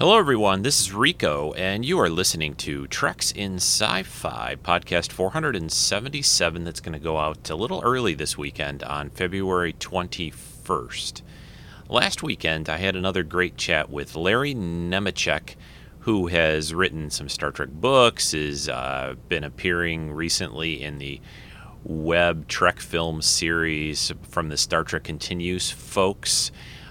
Hello, everyone. This is Rico, and you are listening to Treks in Sci Fi, podcast 477, that's going to go out a little early this weekend on February 21st. Last weekend, I had another great chat with Larry Nemecek, who has written some Star Trek books, has uh, been appearing recently in the web Trek film series from the Star Trek Continues folks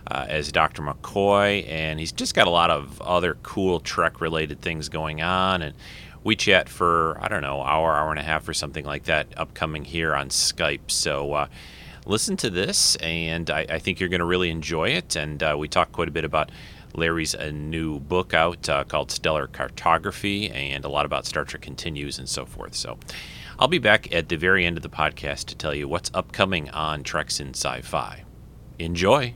uh, as Dr. McCoy, and he's just got a lot of other cool Trek related things going on. And we chat for, I don't know, hour, hour and a half or something like that upcoming here on Skype. So uh, listen to this, and I, I think you're going to really enjoy it. And uh, we talk quite a bit about Larry's a new book out uh, called Stellar Cartography and a lot about Star Trek Continues and so forth. So I'll be back at the very end of the podcast to tell you what's upcoming on Treks in Sci Fi. Enjoy!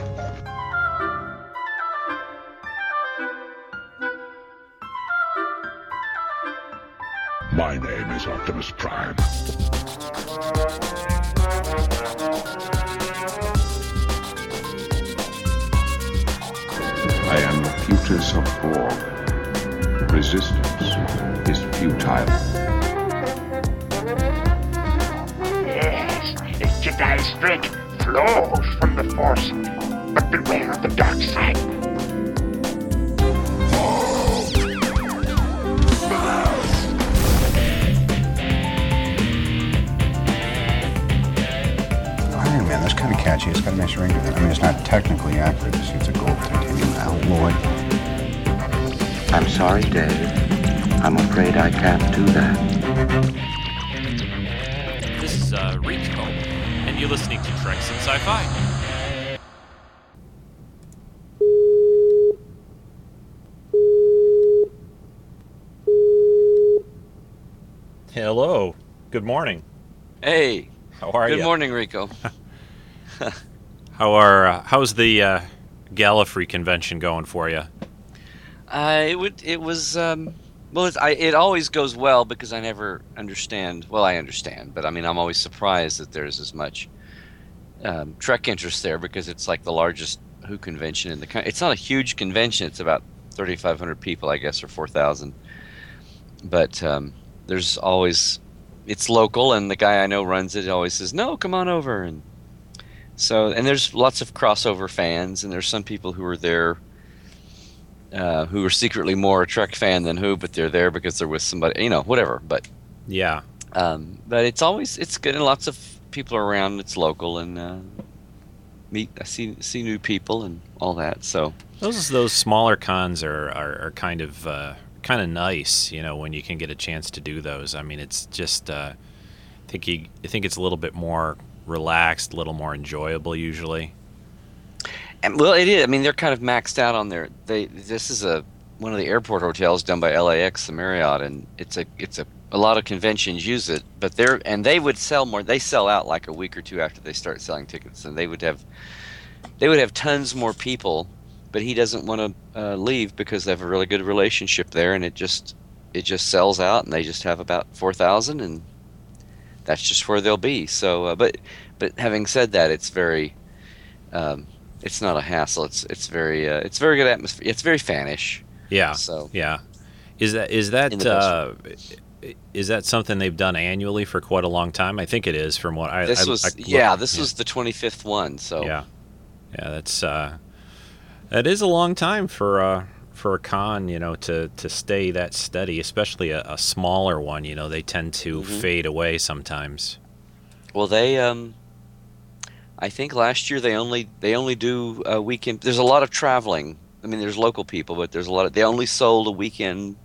My name is Optimus Prime. I am the Putus of Borg. Resistance is futile. Yes, the Jedi strength flows from the Force, but beware of the dark side. Catchy. It's got a nice ring to it. I mean, it's not technically accurate. It's, it's a gold titanium alloy. I'm sorry, Dave. I'm afraid I can't do that. This is uh, Rico, and you're listening to Treks in Sci Fi. Hello. Good morning. Hey, How are you? good you? morning, Rico. How are uh, how's the uh, Gallifrey convention going for you? Uh, it would. It was. Um, well, it's, I, it always goes well because I never understand. Well, I understand, but I mean, I'm always surprised that there's as much um, Trek interest there because it's like the largest Who convention in the country. It's not a huge convention. It's about 3,500 people, I guess, or 4,000. But um, there's always. It's local, and the guy I know runs it. Always says, "No, come on over." And so, and there's lots of crossover fans, and there's some people who are there uh, who are secretly more a Trek fan than who, but they're there because they're with somebody, you know, whatever. But Yeah. um, but it's always it's good, and lots of people are around. It's local, and uh, meet I see see new people and all that. So Those those smaller cons are are, are kind of uh, kind of nice, you know, when you can get a chance to do those. I mean, it's just uh, I think you I think it's a little bit more relaxed, a little more enjoyable usually. And well, it is. I mean, they're kind of maxed out on their. They this is a one of the airport hotels done by LAX, the Marriott, and it's a it's a a lot of conventions use it, but they're and they would sell more. They sell out like a week or two after they start selling tickets, and they would have they would have tons more people. But he doesn't want to uh, leave because they have a really good relationship there, and it just it just sells out, and they just have about four thousand, and that's just where they'll be. So, uh, but but having said that, it's very um, it's not a hassle. It's it's very uh, it's very good atmosphere. It's very fanish. Yeah. So Yeah. Is that is that uh, is that something they've done annually for quite a long time? I think it is from what I this I- was I- yeah this was the twenty fifth one. So Yeah. Yeah, that's uh that is a long time for uh for a con, you know, to to stay that steady, especially a, a smaller one, you know, they tend to Mhm. fade away sometimes. well they um I think last year they only they only do a weekend. There's a lot of traveling. I mean, there's local people, but there's a lot of they only sold a weekend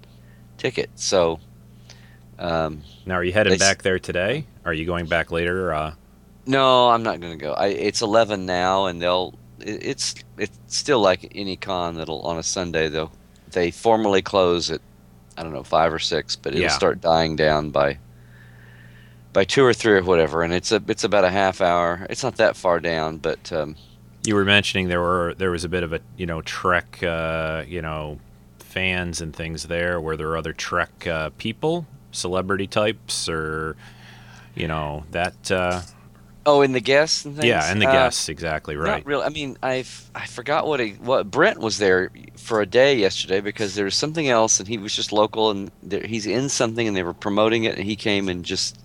ticket. So um, Now are you headed back there today? Are you going back later? Uh No, I'm not going to go. I, it's 11 now, and they'll. It, it's it's still like any con that'll on a Sunday though. They formally close at I don't know five or six, but it'll Yeah. start dying down by by two or three or whatever. And it's a it's about a half hour. It's not that far down, but um, You were mentioning there were there was a bit of a you know Trek uh, you know fans and things there. Were there other Trek uh, people, celebrity types, or you know that? Uh, oh, in the guests and things. yeah, and the Uh, guests exactly right. Not really. I mean, I I forgot what he what Brent was there for a day yesterday because there was something else, and he was just local, and there, he's in something, and they were promoting it, and he came and just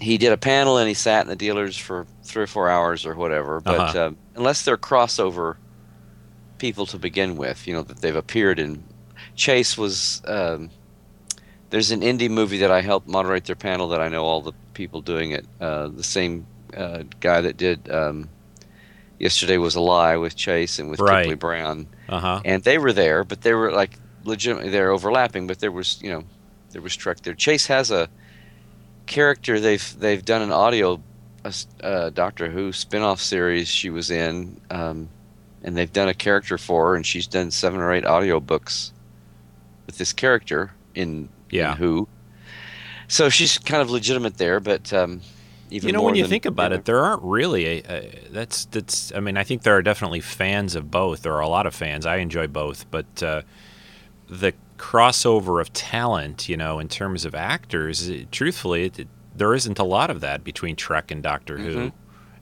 he did a panel, and he sat in the dealers for three or four hours or whatever. But Uh-huh. um, unless they're crossover people to begin with, you know that they've appeared in. Chase was. Um, there's an indie movie that I helped moderate their panel that I know all the people doing it. Uh, the same uh, guy that did um, yesterday was a lie with Chase and with Right. Ripley Brown, Uh huh. and they were there, but they were like legitimately they're overlapping, but there was you know there was Trek there. Chase has a character they've they've done an audio a, uh, Doctor Who spin-off series she was in, um, and they've done a character for her, and she's done seven or eight audio books with this character in, Yeah. in Who. So she's kind of legitimate there, but um, even You know, when you than- think about it, there aren't really a, a that's that's. I mean, I think there are definitely fans of both. There are a lot of fans. I enjoy both, but uh, the crossover of talent, you know, in terms of actors, it, truthfully, it, it, there isn't a lot of that between Trek and Doctor Who. Mhm.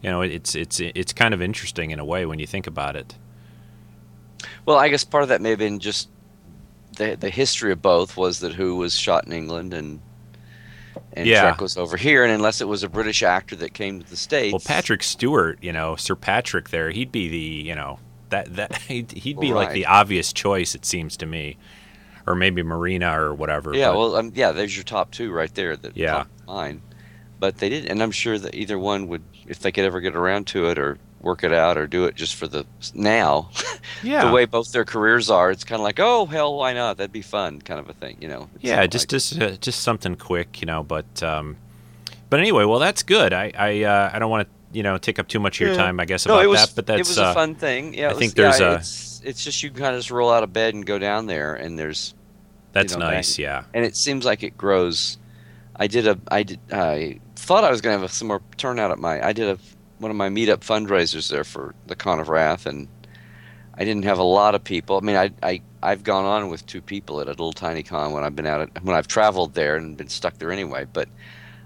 You know, it's it's it's kind of interesting in a way when you think about it. Well, I guess part of that may have been just the the history of both was that Who was shot in England and and Yeah. Trek was over here, and unless it was a British actor that came to the states, Well, Patrick Stewart, you know, Sir Patrick, there, he'd be the, you know, that that he'd, he'd be like the obvious choice, it seems to me, or maybe Marina or whatever. yeah, but- well, um, yeah, there's your top two right there. That Yeah. mine, but they didn't, and I'm sure that either one would, if they could ever get around to it or work it out or do it just for the now, yeah, the way both their careers are, it's kind of like, oh hell, why not? That'd be fun, kind of a thing, you know? Yeah, just like- just uh, just something quick, you know. But um, but anyway, well, that's good. I I uh, I don't want to you know take up too much of your Yeah. time, I guess, no, about it was, that. But that's it was uh, a fun thing. Yeah, I was- think there's yeah, a- It's, it's just you kind of just roll out of bed and go down there, and there's that's you know, nice. that- Yeah, and it seems like it grows. I did a I did I thought I was going to have a more turnout at my I did a one of my meetup fundraisers there for the Con of Wrath and I didn't have a lot of people. I mean I I I've gone on with two people at a little tiny con when I've been out at, when I've traveled there and been stuck there anyway, but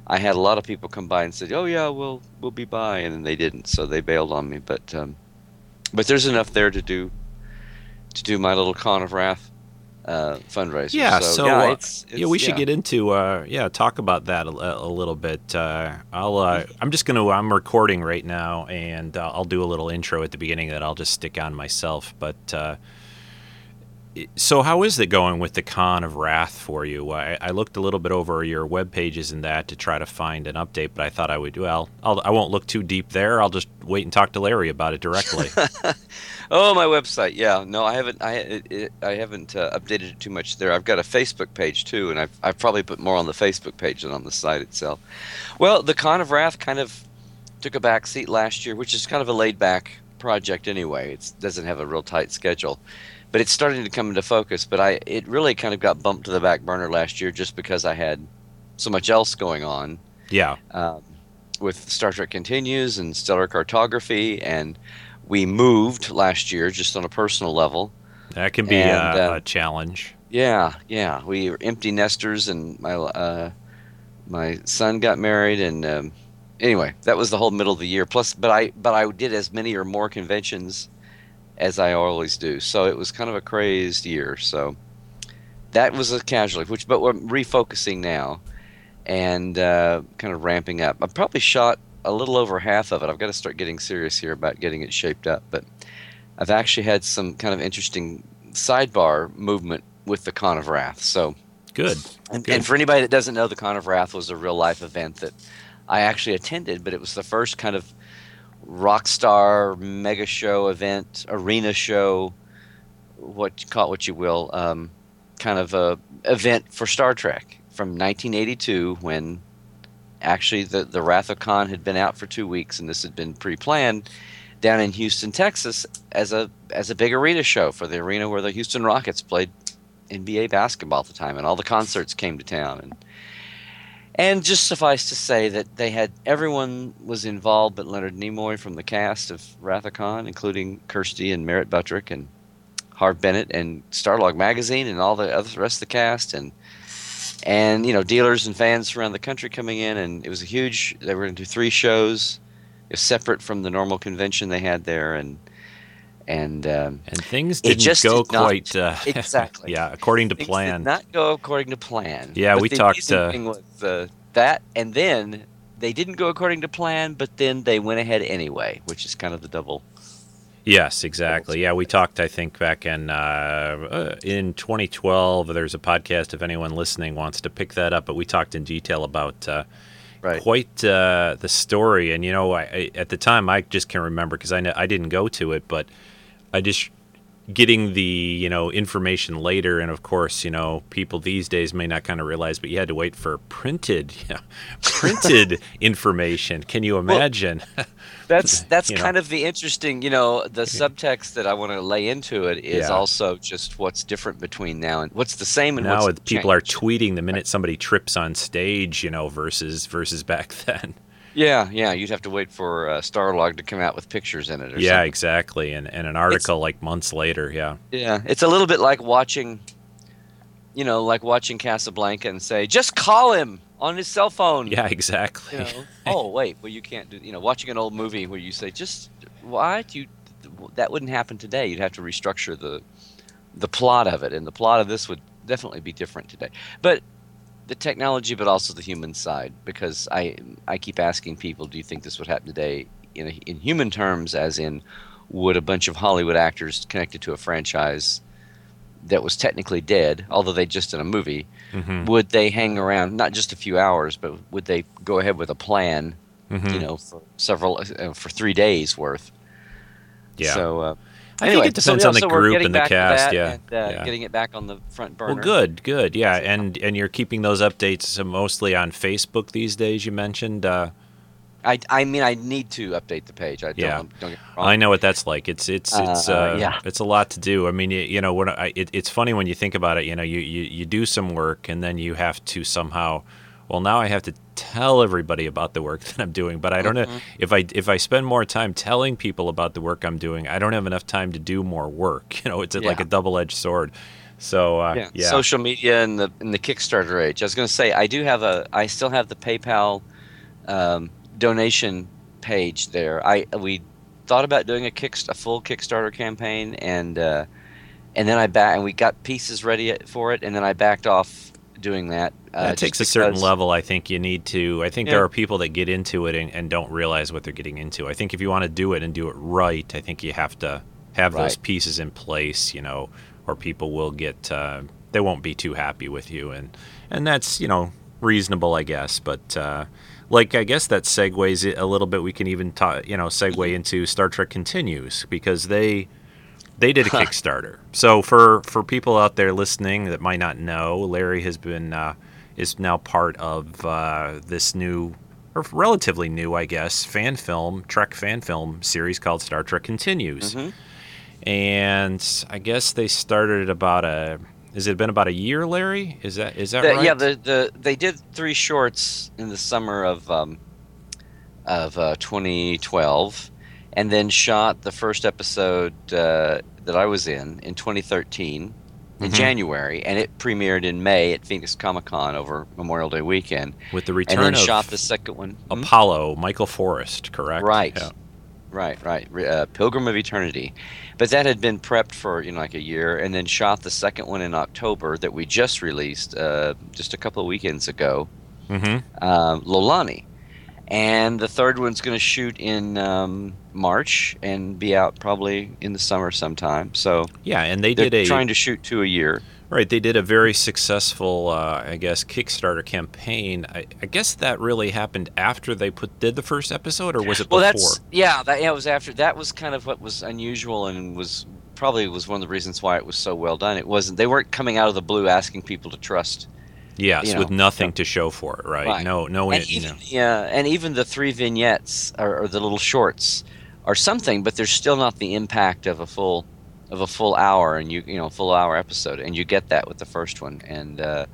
I had a lot of people come by and said, "Oh yeah, we'll we'll be by," and then they didn't, so they bailed on me. But um, but there's enough there to do to do my little Con of Wrath uh, fundraiser. yeah. So, yeah, uh, it's, yeah, it's- we should get into uh, yeah, talk about that a, a little bit. Uh, I'll uh, I'm just gonna I'm recording right now, and uh, I'll do a little intro at the beginning that I'll just stick on myself. But uh, so, how is it going with the Con of Wrath for you? I, I looked a little bit over your web pages and that to try to find an update, but I thought I would. Well, I'll, I won't look too deep there. I'll just wait and talk to Larry about it directly. Oh, my website. Yeah, no, I haven't. I it, it, I haven't uh, updated it too much there. I've got a Facebook page too, and I've I've probably put more on the Facebook page than on the site itself. Well, the Con of Wrath kind of took a back seat last year, which is kind of a laid back project anyway. It doesn't have a real tight schedule, but it's starting to come into focus. But I it really kind of got bumped to the back burner last year just because I had so much else going on yeah. um, with Star Trek Continues and Stellar Cartography, and we moved last year just on a personal level. That can be And, a, uh, a challenge. Yeah, yeah, we were empty nesters, and my uh, my son got married, and um, anyway, that was the whole middle of the year. Plus, but I but I did as many or more conventions as I always do, so it was kind of a crazed year. So that was a casualty. Which, but we're refocusing now, and uh, kind of ramping up. I probably shot a little over half of it. I've got to start getting serious here about getting it shaped up, but I've actually had some kind of interesting sidebar movement with the Con of Wrath. So, Good. and, Good. and for anybody that doesn't know, the Con of Wrath was a real life event that I actually attended, but it was the first kind of rock star mega show event, arena show, what call it what you will, um, kind of a event for Star Trek from 1982 when actually the the Wrath of Khan had been out for two weeks and this had been pre-planned down in Houston, Texas, as a as a big arena show for the arena where the Houston Rockets played NBA basketball at the time, and all the concerts came to town, and and just suffice to say that they had everyone was involved, but Leonard Nimoy from the cast of Wrath of Khan, including Kirstie and Merritt Buttrick and Harve Bennett and Starlog Magazine and all the other rest of the cast and and you know dealers and fans from around the country coming in, and it was a huge. They were going to do three shows, separate from the normal convention they had there, and and um, And things didn't just go did not- quite uh, exactly. yeah, according to things plan. did not go according to plan. Yeah, But we talked, uh, was uh, that, and then they didn't go according to plan, but then they went ahead anyway, which is kind of the double. Yes, exactly. Yeah, we talked. I think back in uh, uh, in 2012. There's a podcast. If anyone listening wants to pick that up, but we talked in detail about uh, Right. quite uh, the story. And you know, I, I, at the time, I just can't remember because I kn- I didn't go to it, but I just getting the you know information later and of course you know people these days may not kind of realize but you had to wait for printed you know, printed information can you imagine That's that's You know. kind of the interesting, you know, the subtext that I want to lay into it is Yeah. also just what's different between now and what's the same and now people are tweeting the minute somebody trips on stage, you know, versus versus back then. Yeah, yeah, you'd have to wait for uh, Starlog to come out with pictures in it. Or Yeah, something. exactly. And and an article like months later. Yeah, Yeah, it's a little bit like watching, you know, like watching Casablanca and say, just call him on his cell phone. yeah, exactly. You know, oh wait, well you can't do. You know, watching an old movie where you say, just what you that wouldn't happen today. You'd have to restructure the the plot of it, and the plot of this would definitely be different today. But the technology, but also the human side, because I I keep asking people, do you think this would happen today in a, in human terms, as in would a bunch of Hollywood actors connected to a franchise that was technically dead, although they just in a movie, Mhm. would they hang around not just a few hours, but would they go ahead with a plan, Mhm. you know, for several uh, for three days worth? Yeah. So uh, I think it depends so, on the so group and the cast, yeah, and, uh, yeah. getting it back on the front burner. Well, good, good. Yeah, and and you're keeping those updates uh, mostly on Facebook these days. You mentioned. Uh, I, I mean, I need to update the page. I don't, Yeah. don't get wrong. I know what that's like. It's it's it's Uh, uh, yeah. it's a lot to do. I mean, you, you know, when I, it, it's funny when you think about it. You know, you, you you do some work and then you have to somehow. Well, now I have to tell everybody about the work that I'm doing, but I don't know Mhm. if I if I spend more time telling people about the work I'm doing, I don't have enough time to do more work. You know, it's like a double edged sword. So uh, yeah. yeah, social media and the and the Kickstarter age. I was going to say I do have a I still have the PayPal um, donation page there. I we thought about doing a kick a full Kickstarter campaign and uh, and then I back and we got pieces ready for it and then I backed off doing that. Uh, that takes a certain level. I think you need to. I think Yeah. there are people that get into it and, and don't realize what they're getting into. I think if you want to do it and do it right, I think you have to have those pieces in place. You know, or people will get. Uh, they won't be too happy with you, and and that's you know reasonable, I guess. But uh, like I guess that segues it a little bit. We can even talk, you know, segue Mm-hmm. into Star Trek Continues because they they did a Kickstarter. So for for people out there listening that might not know, Larry has been uh, is now part of uh, this new or relatively new, I guess, fan film Trek fan film series called Star Trek Continues. Mhm. And I guess they started about a. Has it been about a year, Larry? Is that is that The- right? Yeah, the, the they did three shorts in the summer of um, of uh, 2012, and then shot the first episode uh, that I was in in 2013 in Mhm. January, and it premiered in May at Phoenix Comic Con over Memorial Day weekend, with the return and then of shot the second one. Hmm? Apollo, Michael Forest, correct? Right. Yeah. Right, right. Uh, Pilgrim of Eternity. But that had been prepped for, you know, like a year and then shot the second one in October that we just released uh, just a couple of weekends ago, Mm-hmm. um, Lolani. And the third one's going to shoot in um, March and be out probably in the summer sometime. So Yeah, and they did a trying to shoot two a year. Right, they did a very successful, uh, I guess, Kickstarter campaign. I, I guess that really happened after they put did the first episode, or was it Well, before? that's yeah. That yeah, it was after. That was kind of what was unusual and was probably was one of the reasons why it was so well done. It wasn't. They weren't coming out of the blue asking people to trust. yes, you with nothing yeah. to show for it, right? Right. No, no, and it, you even, know. yeah, and even the three vignettes or, or the little shorts are something, but there's still not the impact of a full of a full hour, and you you know full hour episode, and you get that with the first one, and uh,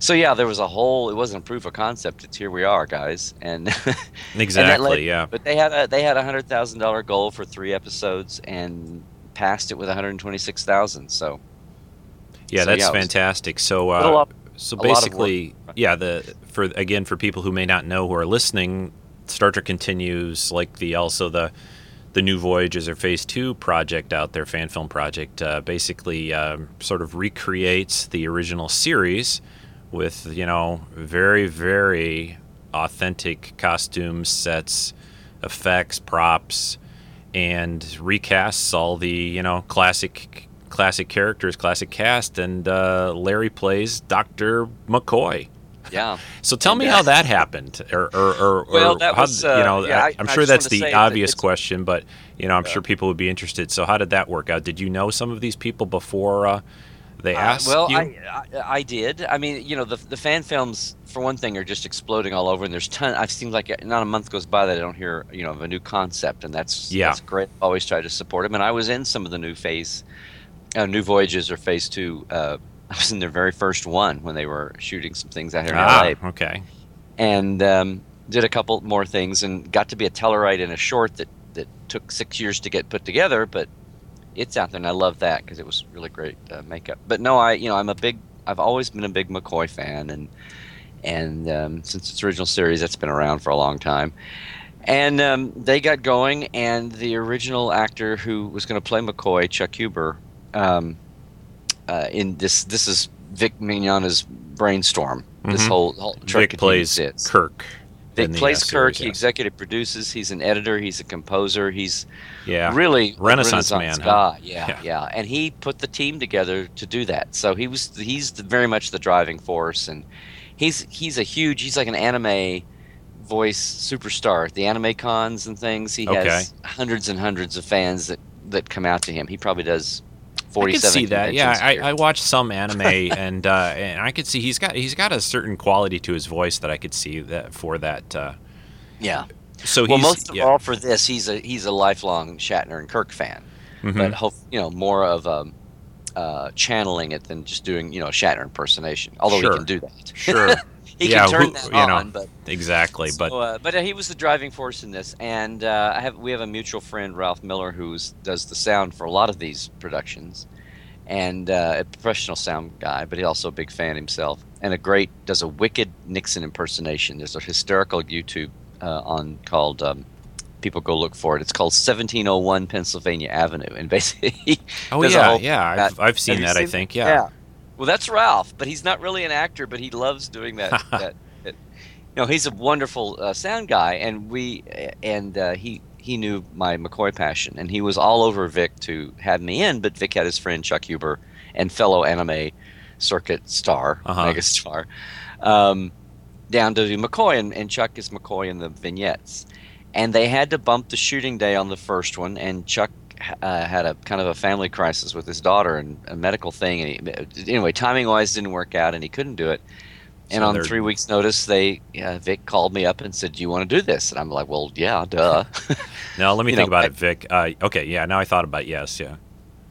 so yeah, there was a whole. It wasn't a proof of concept. It's here we are, guys, and and Exactly. that led- yeah. But they had a they had a hundred thousand dollar goal for three episodes and passed it with one hundred twenty six thousand. So Yeah, So, that's yeah, fantastic. So, uh, lot- so a lot of work. basically, yeah, the for again for people who may not know who are listening, Star Trek continues like the also the the new Voyages or Phase Two project out there, fan film project, uh, basically um, sort of recreates the original series with you know very very authentic costumes, sets, effects, props, and recasts all the you know classic classic characters, classic cast, and uh, Larry plays Doctor McCoy. yeah, So tell And, me uh, how that happened, or or, or, Well, or that how, was, you uh, know, yeah, I, I sure that's the say that obvious question, but you know, I'm sure people would be interested. So how did that work out? Did you know some of these people before uh, they Uh, asked well, you? I, I I did. I mean, you know, the the fan films for one thing are just exploding all over, and there's ton. I've seen like not a month goes by that I don't hear you know of a new concept, and that's Yeah. that's great. Always try to support them, and I was in some of the new phase, uh, new voyages or phase two. Uh, I was in their very first one when they were shooting some things out here in ah, LA, okay. and um, did a couple more things, and got to be a Tellarite in a short that that took six years to get put together, but it's out there, and I love that because it was really great uh, makeup. But no, I you know I'm a big I've always been a big McCoy fan, and and um, since its original series, that's been around for a long time. And um, they got going, and the original actor who was going to play McCoy, Chuck Huber, um, uh, in this this is Vic Mignogna's brainstorm. This Mhm. whole, whole Vic plays. Kirk. Vic in the, uh, plays Kirk. series, He yeah. executive produces. He's an editor. He's a composer. He's Yeah. really a Renaissance man, huh? Yeah, Yeah. yeah, And he put the team together to do that. So he was he's the, very much the driving force, and he's he's a huge. He's like an anime voice superstar at the anime cons and things. He Okay. has hundreds and hundreds of fans that that come out to him. He probably does. I could see that. Yeah, a I. I watched some anime, and uh, and I could see he's got he's got a certain quality to his voice that I could see that for that. Uh, yeah. so Well, most of yeah. all for this, he's a he's a lifelong Shatner and Kirk fan. Mhm. but hope you know more of um, uh, channeling it than just doing you know Shatner impersonation. Although Sure. he can do that. sure, he Yeah, can turn who- that you know, on. But exactly. so, But uh, but uh, he was the driving force in this, and uh, I have we have a mutual friend Ralph Miller who does the sound for a lot of these productions, and uh, a professional sound guy, but he's also a big fan himself, and a great does a wicked Nixon impersonation. There's a hysterical YouTube uh, on called. Um, People go look for it. It's called 1701 Pennsylvania Avenue, and basically, oh yeah, whole- yeah, I've, I've seen that. I think it? yeah. Well, that's Ralph, but he's not really an actor, but he loves doing that. that, that know, he's a wonderful uh, sound guy, and we and uh, he he knew my McCoy passion, and he was all over Vic to have me in. But Vic had his friend Chuck Huber and fellow anime circuit star, Uh-huh. mega star, um, down to do McCoy, and, and Chuck is McCoy in the vignettes. And they had to bump the shooting day on the first one, and Chuck uh, had a kind of a family crisis with his daughter and a medical thing. And he, anyway, timing wise didn't work out, and he couldn't do it. And So on three weeks' notice, they uh, Vic called me up and said, "Do you want to do this?" And I'm like, "Well, yeah, duh." Now let me think know, about I- it, Vic. Uh, okay, yeah. Now I thought about yes, yeah.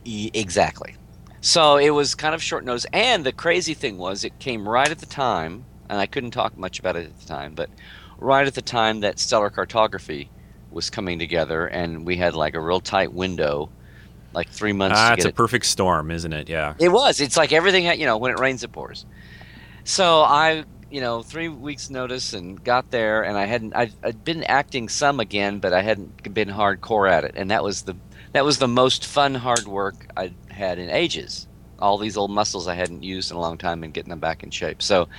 E- exactly. So it was kind of short notice, and the crazy thing was, it came right at the time, and I couldn't talk much about it at the time, but right at the time that stellar cartography was coming together, and we had like a real tight window, like three months Ah, it's a it perfect storm, isn't it? Yeah. It was. It's like everything, you know, when it rains, it pours. So I, you know, three weeks notice and got there, and I hadn't. I'd, I'd been acting some again, but I hadn't been hardcore at it, and that was the that was the most fun hard work I'd had in ages. All these old muscles I hadn't used in a long time, and getting them back in shape. So,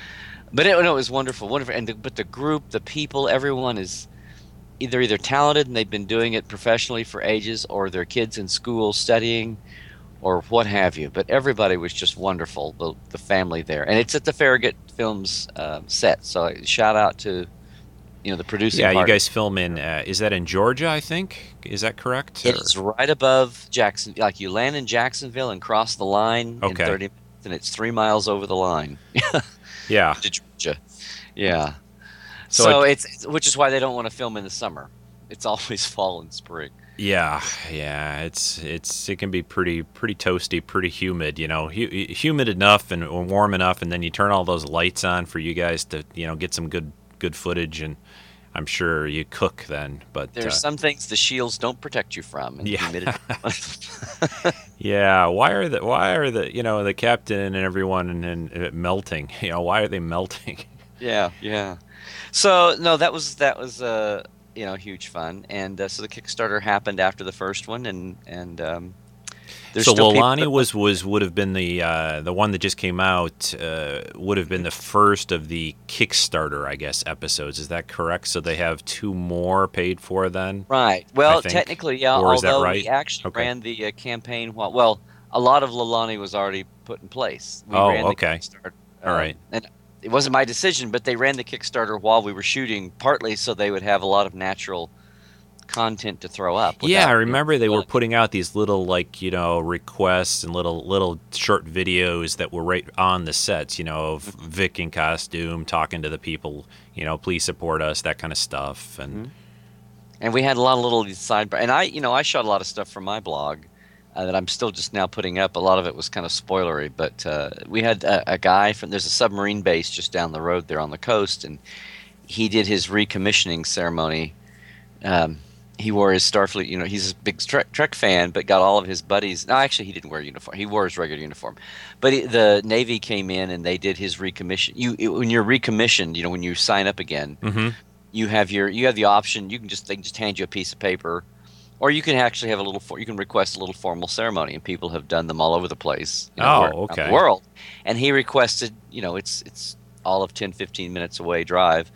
but it, no, it was wonderful, wonderful. And the, but the group, the people, everyone is either either talented and they've been doing it professionally for ages, or their kids in school studying or what have you. But everybody was just wonderful, the, the family there. And it's at the Farragut Films uh, set. So shout out to, you know, the producing Yeah, you guys film in. Uh, is that in Georgia? I think. Is that correct? or- It's right above Jackson. Like you land in Jacksonville and cross the line in Okay. 30 minutes, and it's three miles over the line Yeah. to Georgia. Yeah. So So, it- it's, which is why they don't want to film in the summer. It's always fall and spring. Yeah, yeah, it's it's it can be pretty pretty toasty, pretty humid. You know, hu- humid enough and warm enough, and then you turn all those lights on for you guys to you know get some good good footage, and I'm sure you cook then. But there's uh, some things the shields don't protect you from. And Yeah. yeah, why are the why are the you know the captain and everyone and, and uh, melting? You know, why are they melting? Yeah, yeah. So no, that was that was uh you know huge fun, and uh, so the Kickstarter happened after the first one, and and um, there's so Lolani that- was was would have been the uh, the one that just came out uh, would have been the first of the Kickstarter, I guess, episodes. Is that correct? So they have two more paid for then. right. Well, technically, yeah. Or is that although right? we actually Okay. ran the uh, campaign while well, a lot of Lolani was already put in place. We Oh, ran the okay. All um, and it wasn't my decision, but they ran the Kickstarter while we were shooting, partly so they would have a lot of natural content to throw up. Yeah, I remember they were putting out these little like you know requests and little little short videos that were right on the sets. You know, of Mm-hmm. Vic in costume talking to the people. You know, please support us, that kind of stuff. And Mm-hmm. and we had a lot of little sidebar. And I, you know, I shot a lot of stuff from my blog uh, that I'm still just now putting up. A lot of it was kind of spoilery, but uh, we had a, a guy from there's a submarine base just down the road there on the coast, and he did his recommissioning ceremony. Um, he wore his Starfleet, you know, he's a big Trek, Trek fan, but got all of his buddies. No, actually, he didn't wear a uniform. He wore his regular uniform, but he, the Navy came in and they did his recommission. You, it- when you're recommissioned, you know, when you sign up again, Mhm. you have your you have the option. You can just they can just hand you a piece of paper, or you can actually have a little. for- You can request a little formal ceremony, and people have done them all over the place. you know, Oh, okay. The world, and he requested. You know, it's it's all of 10, 15 minutes away drive.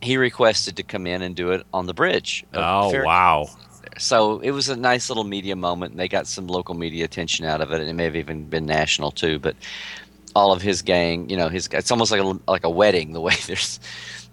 He requested to come in and do it on the bridge. oh Fairchild wow, so it was a nice little media moment and they got some local media attention out of it and it may have even been national too but all of his gang you know his it's almost like a like a wedding the way there's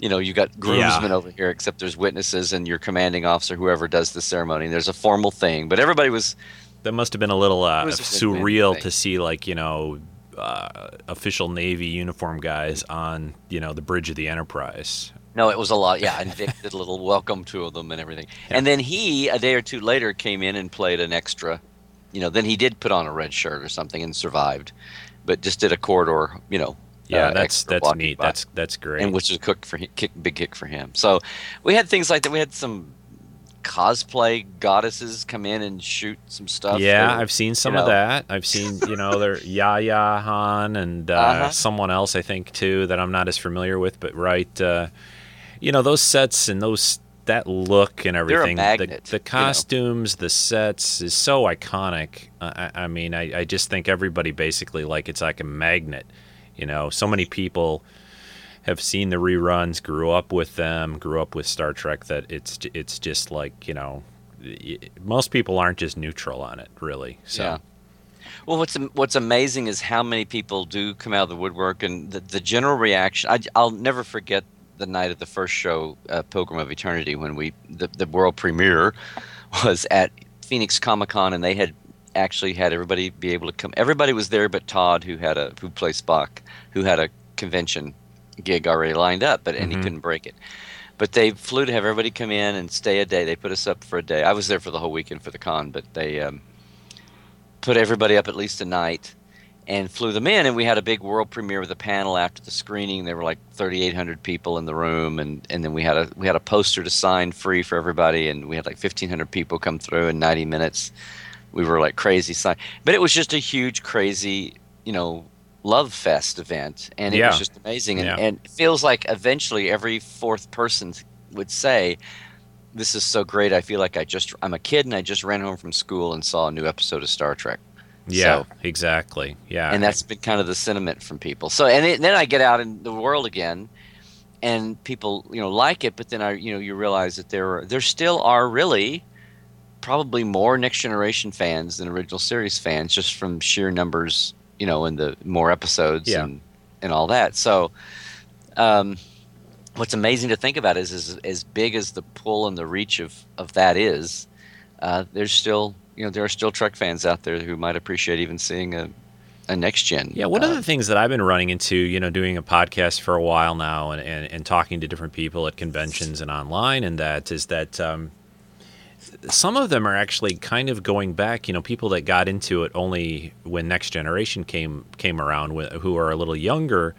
you know you got groomsmen over here except there's witnesses and your commanding officer whoever does the ceremony and there's a formal thing but everybody was that must have been a little uh, surreal to see like you know uh, official Navy uniform guys on you know the bridge of the Enterprise. No, it was a lot. Yeah, and Vic did a little welcome to them and everything. And then he, a day or two later, came in and played an extra. You know, then he did put on a red shirt or something and survived, but just did a corridor. You know. Yeah, uh, that's that's neat. by. That's that's great. and which is a cook for kick, big kick for him. So we had things like that. We had some cosplay goddesses come in and shoot some stuff. yeah, that- I've seen some you of that. I've seen, you know, there Yaya Han and uh, Uh-huh. someone else I think too that I'm not as familiar with, but right, uh, you know, those sets and those that look and everything. magnet, the, the you know. costumes, the sets is so iconic. I, I I mean, I, I just think everybody basically like it's like a magnet. You know, so many people have seen the reruns, grew up with them, grew up with Star Trek that it's it's just like you know, most people aren't just neutral on it, really. So. Yeah. Well, what's what's amazing is how many people do come out of the woodwork, and the, the general reaction. I, I'll never forget the night of the first show, uh, Pilgrim of Eternity, when we the, the world premiere was at Phoenix Comic Con, and they had actually had everybody be able to come. Everybody was there, but Todd, who had a who plays Spock, who had a convention gig already lined up, but and he Mhm. couldn't break it. But they flew to have everybody come in and stay a day. They put us up for a day. I was there for the whole weekend for the con, but they um, put everybody up at least a night and flew them in and we had a big world premiere with a panel after the screening there were like 3800 people in the room and, and then we had a we had a poster to sign free for everybody and we had like 1500 people come through in 90 minutes we were like crazy sign but it was just a huge crazy you know love fest event and it Yeah. was just amazing and, Yeah. and it feels like eventually every fourth person would say this is so great i feel like i just i'm a kid and i just ran home from school and saw a new episode of star trek Yeah, So- exactly. Yeah, and that's been kind of the sentiment from people. So, and it, then I get out in the world again, and people, you know, like it. But then I, you know, you realize that there are, there still are really probably more next generation fans than original series fans, just from sheer numbers, you know, and the more episodes Yeah. and and all that. So, um, what's amazing to think about is, is as big as the pull and the reach of of that is, uh, there's still you know there are still Trek fans out there who might appreciate even seeing a a next gen. Yeah, one of uh, the things that I've been running into, you know, doing a podcast for a while now and, and, and talking to different people at conventions and online and that is that um, some of them are actually kind of going back. You know, people that got into it only when Next Generation came came around, wh- who are a little younger,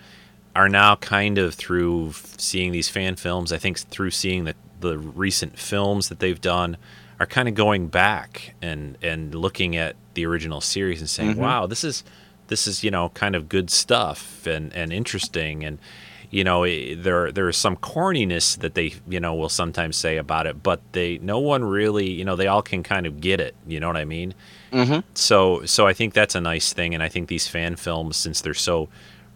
are now kind of through seeing these fan films. I think through seeing the the recent films that they've done, are kind of going back and and looking at the original series and saying, mm-hmm. "Wow, this is this is you know kind of good stuff and and interesting and." You know eh, there there is some corniness that they you know will sometimes say about it but they no one really you know they all can kind of get it you know what i mean mm-hmm. so so i think that's a nice thing and i think these fan films since they're so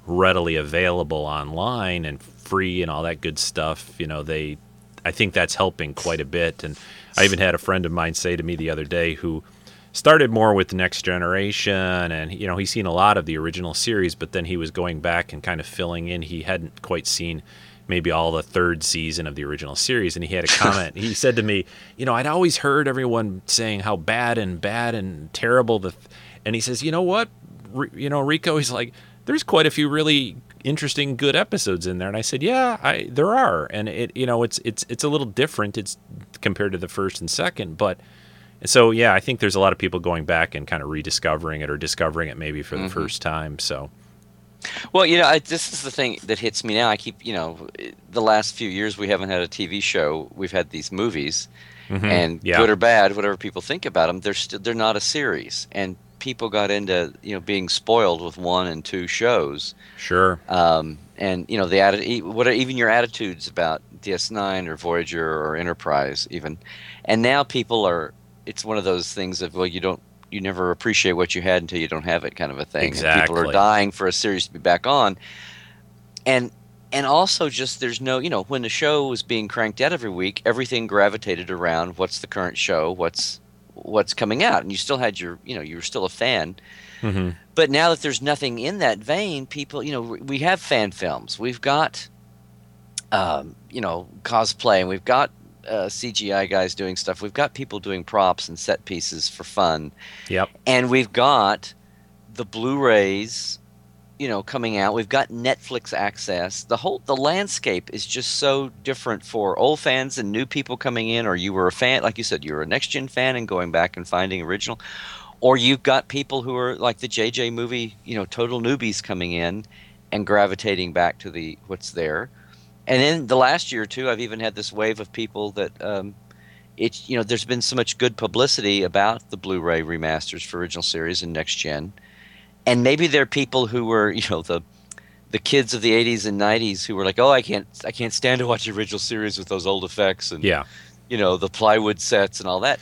readily available online and free and all that good stuff you know they i think that's helping quite a bit and i even had a friend of mine say to me the other day who started more with the next generation and you know he's seen a lot of the original series but then he was going back and kind of filling in. He hadn't quite seen maybe all the third season of the original series and he had a comment. He said to me you know i'd always heard everyone saying how bad and bad and terrible the and he says you know what? Re- you know rico he's like there's quite a few really interesting good episodes in there. And i said yeah i there are. And it you know it's it's it's a little different it's compared to the first and second but and so, yeah, I think there's a lot of people going back and kind of rediscovering it or discovering it maybe for the first time. So, Well, you know, I, this is the thing that hits me now. I keep, you know, the last few years we haven't had a TV show. We've had these movies, and Yeah. good or bad, whatever people think about them, they're they're not a series. And people got into, you know, being spoiled with one and two shows. sure. Um, and you know, the atti- what are even your attitudes about DS9 or Voyager or Enterprise, even. And now people are. It's one of those things of well, you don't. You never appreciate what you had until you don't have it, kind of a thing. And people are dying for a series to be back on, and and also just there's no you know when the show was being cranked out every week everything gravitated around what's the current show what's what's coming out. And you still had your you know you were still a fan. Hmm but now that there's nothing in that vein people you know we have fan films. We've got um, you know cosplay and we've got uh, cgi guys doing stuff we've got people doing props and set pieces for fun Yep. and we've got the Blu-rays, you know, coming out. We've got Netflix access. The whole the landscape is just so different for old fans and new people coming in, or you were a fan, like you said, you were a next gen fan and going back and finding original, or you've got people who are like the JJ movie, you know, total newbies coming in and gravitating back to the what's there. And then the last year or two, I've even had this wave of people that um, it's you know there's been so much good publicity about the Blu-ray remasters for original series and next gen, and maybe there are people who were you know the the kids of the 80s and 90s who were like, oh, I can't I can't stand to watch the original series with those old effects and Yeah. you know the plywood sets and all that,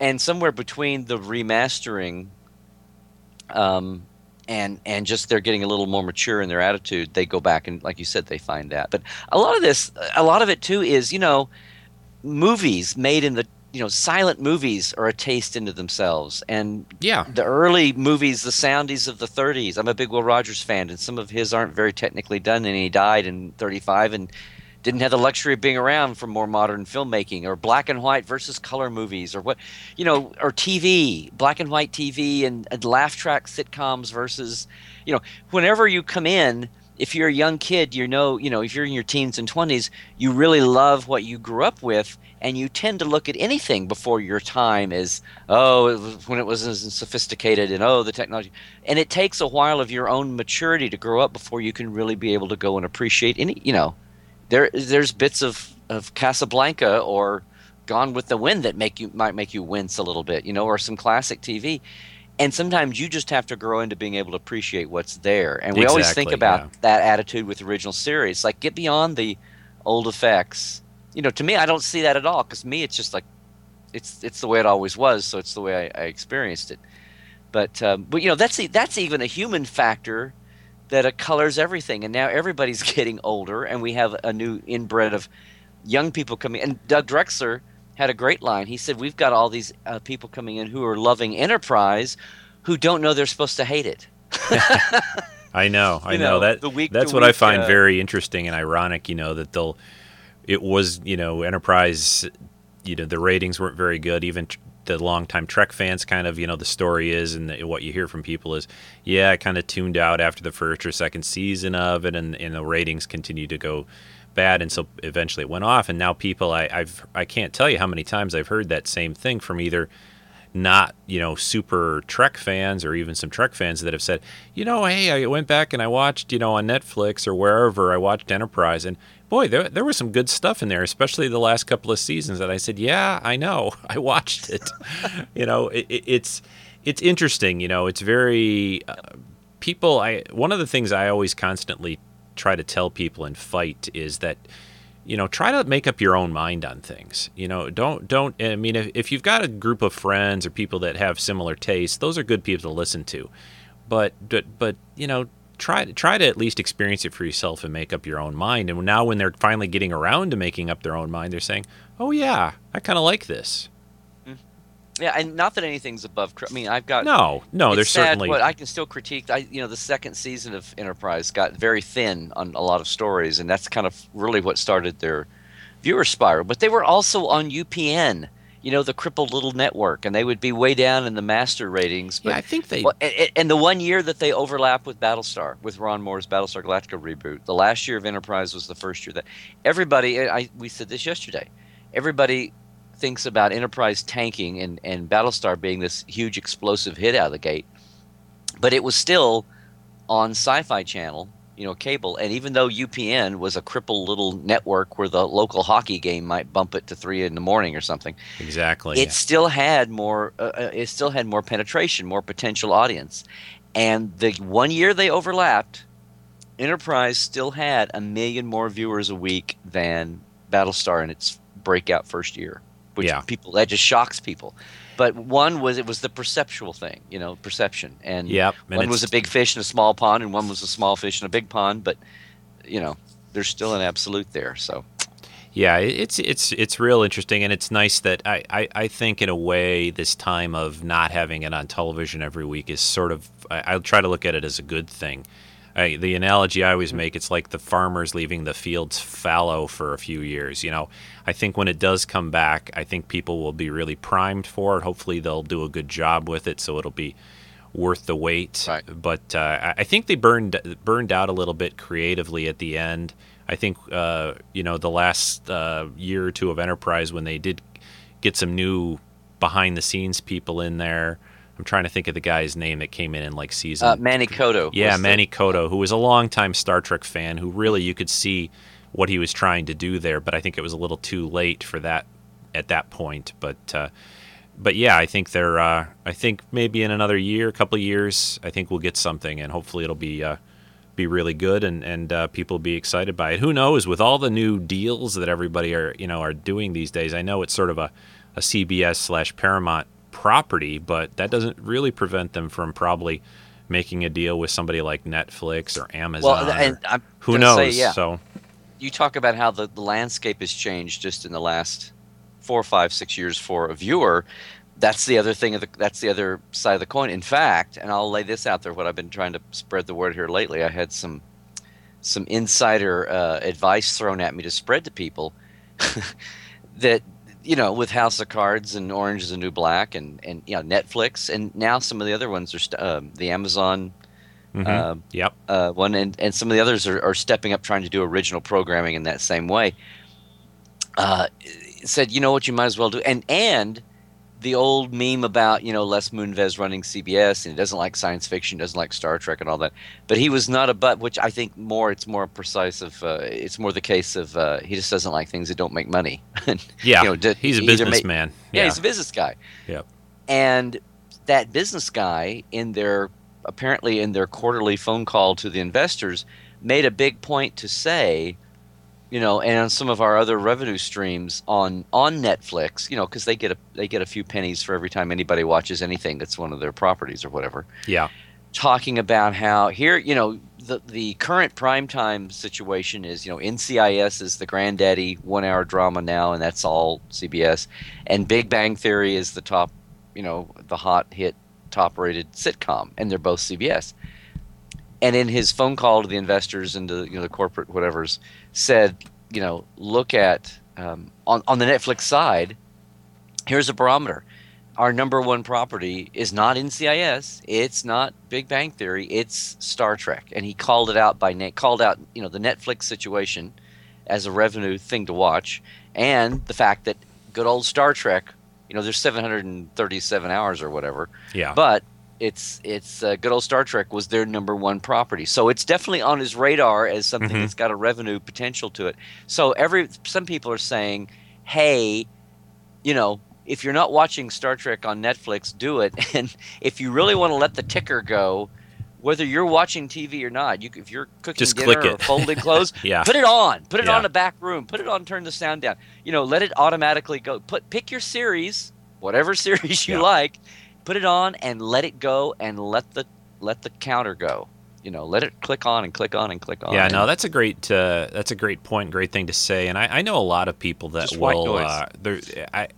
and somewhere between the remastering, um, and and just they're getting a little more mature in their attitude, they go back and like you said, they find that. But a lot of this, a lot of it too, is you know movies made in the you know silent movies are a taste into themselves and Yeah. the early movies the soundies of the 30s i'm a big will rogers fan and some of his aren't very technically done and he died in 35 and didn't have the luxury of being around for more modern filmmaking or black and white versus color movies or what you know or tv black and white tv and, and laugh track sitcoms versus you know whenever you come in if you're a young kid you know you know if you're in your teens and 20s you really love what you grew up with and you tend to look at anything before your time as oh it was when it wasn't as sophisticated and oh the technology. And it takes a while of your own maturity to grow up before you can really be able to go and appreciate any you know there there's bits of of Casablanca or Gone with the Wind that make you might make you wince a little bit, you know, or some classic TV. And sometimes you just have to grow into being able to appreciate what's there. And we always think about yeah. that attitude with original series, like get beyond the old effects. You know, to me, I don't see that at all because me, it's just like it's it's the way it always was, so it's the way I, I experienced it. But um, but you know, that's that's even a human factor that uh, colors everything. And now everybody's getting older, and we have a new inbred of young people coming. And Doug Drexler had a great line. He said, "We've got all these uh, people coming in who are loving Enterprise, who don't know they're supposed to hate it." I know, I You know, know, that. the week that's to what I find uh, very interesting and ironic. You know that they'll. It was you know Enterprise. You know the ratings weren't very good. Even the longtime Trek fans, kind of you know the story is, and the, what you hear from people is, yeah, I kind of tuned out after the first or second season of it, and and the ratings continue to go bad, and so eventually it went off. And now people, I, I've I can't tell you how many times I've heard that same thing from either not you know super Trek fans or even some Trek fans that have said, you know, hey, I went back and I watched you know on Netflix or wherever I watched Enterprise, and boy, there there was some good stuff in there, especially the last couple of seasons. And I said, yeah, I know, I watched it. you know, it, it, it's it's interesting. You know, it's very uh, people. I one of the things I always constantly try to tell people and fight is that you know try to make up your own mind on things. You know don't don't i mean if, if you've got a group of friends or people that have similar tastes those are good people to listen to. But but but you know try to try to at least experience it for yourself and make up your own mind. And now when they're finally getting around to making up their own mind they're saying oh yeah i kind of like this Yeah, and not that anything's above. I mean, I've got no no there's sad, certainly but I can still critique. I, you know, the second season of Enterprise got very thin on a lot of stories, and that's kind of really what started their viewer spiral. But they were also on UPN, you know, the crippled little network, and they would be way down in the master ratings. But yeah i think they well, and, and the one year that they overlap with Battlestar, with Ron Moore's Battlestar Galactica reboot, the last year of Enterprise was the first year that everybody. I we said this yesterday. Everybody thinks about Enterprise tanking and and Battlestar being this huge explosive hit out of the gate, but it was still on Sci-Fi Channel, you know, cable. And even though UPN was a crippled little network where the local hockey game might bump it to three in the morning or something, exactly. it still had more uh, uh, it still had more penetration more potential audience. And the one year they overlapped enterprise still had a million more viewers a week than battlestar in its breakout first year which Yeah. people that just shocks people but one was it was the perceptual thing you know perception and Yep, and one was a big fish in a small pond and one was a small fish in a big pond but you know there's still an absolute there so Yeah, it's it's it's real interesting, and it's nice that I, I, I think in a way this time of not having it on television every week is sort of I, I'll try to look at it as a good thing. I, the analogy I always make it's like the farmers leaving the fields fallow for a few years. You know, I think when it does come back, I think people will be really primed for it. Hopefully, they'll do a good job with it, so it'll be worth the wait. Right. But uh, I- I think they burned burned out a little bit creatively at the end. I think uh, you know the last uh, year or two of Enterprise when they did get some new behind the scenes people in there. I'm trying to think of the guy's name that came in in like season. uh, Manny Coto yeah, the- Manny Coto, who was a longtime Star Trek fan, who really you could see what he was trying to do there, but I think it was a little too late for that at that point. But uh, but yeah, I think they're. Uh, I think maybe in another year, a couple of years, I think we'll get something, and hopefully it'll be uh, be really good, and and uh, people will be excited by it. Who knows? With all the new deals that everybody are you know are doing these days, I know it's sort of a, a CBS slash Paramount property, but that doesn't really prevent them from probably making a deal with somebody like Netflix or Amazon. well or- who knows? say, yeah. So you talk about how the, the landscape has changed just in the last four, five, six years for a viewer. That's the other thing. Of the, that's the other side of the coin. In fact, and I'll lay this out there. What I've been trying to spread the word here lately. I had some some insider uh, advice thrown at me to spread to people that you know with House of Cards and Orange is the New Black and and you know Netflix and now some of the other ones are st- um, the Amazon mhm. um, yep, uh, one, and, and some of the others are, are stepping up, trying to do original programming in that same way. Uh, said, you know what, you might as well do, and and the old meme about you know Les Moonves running CBS and he doesn't like science fiction, doesn't like Star Trek and all that, but he was not a but, which I think more it's more precise of uh, it's more the case of uh, he just doesn't like things that don't make money. yeah, you know, d- he's a businessman. yeah, he's a business guy. Yep. And that business guy in their apparently in their quarterly phone call to the investors made a big point to say, you know, and on some of our other revenue streams on on Netflix, you know, because they get a they get a few pennies for every time anybody watches anything that's one of their properties or whatever. Yeah, talking about how here, you know, the the current primetime situation is, you know, NCIS is the granddaddy one hour drama now, and that's all CBS, and Big Bang Theory is the top, you know, the hot hit, top rated sitcom, and they're both CBS. And in his phone call to the investors and to you know the corporate whatever's said, you know, look at um, on on the Netflix side. Here's a barometer our number one property is not NCIS. It's not Big Bang Theory. It's Star Trek, and he called it out by name. Called out, you know, the Netflix situation as a revenue thing to watch, and the fact that good old Star Trek, you know, there's 737 hours or whatever, Yeah. but it's it's uh, good old Star Trek was their number one property, so it's definitely on his radar as something Mhm. that's got a revenue potential to it. So every some people are saying, hey, you know, if you're not watching Star Trek on Netflix, do it. And if you really want to let the ticker go, whether you're watching TV or not, you if you're cooking Just dinner or folding clothes, Yeah. put it on. Put it Yeah. on the back room. Put it on. Turn the sound down. You know, let it automatically go. Put pick your series, whatever series you Yeah. like. Put it on and let it go, and let the let the counter go. You know, let it click on and click on and click on. Yeah, no, that's a great uh, that's a great point, great thing to say, and I, I know a lot of people that Just white will. noise. Uh, there, I,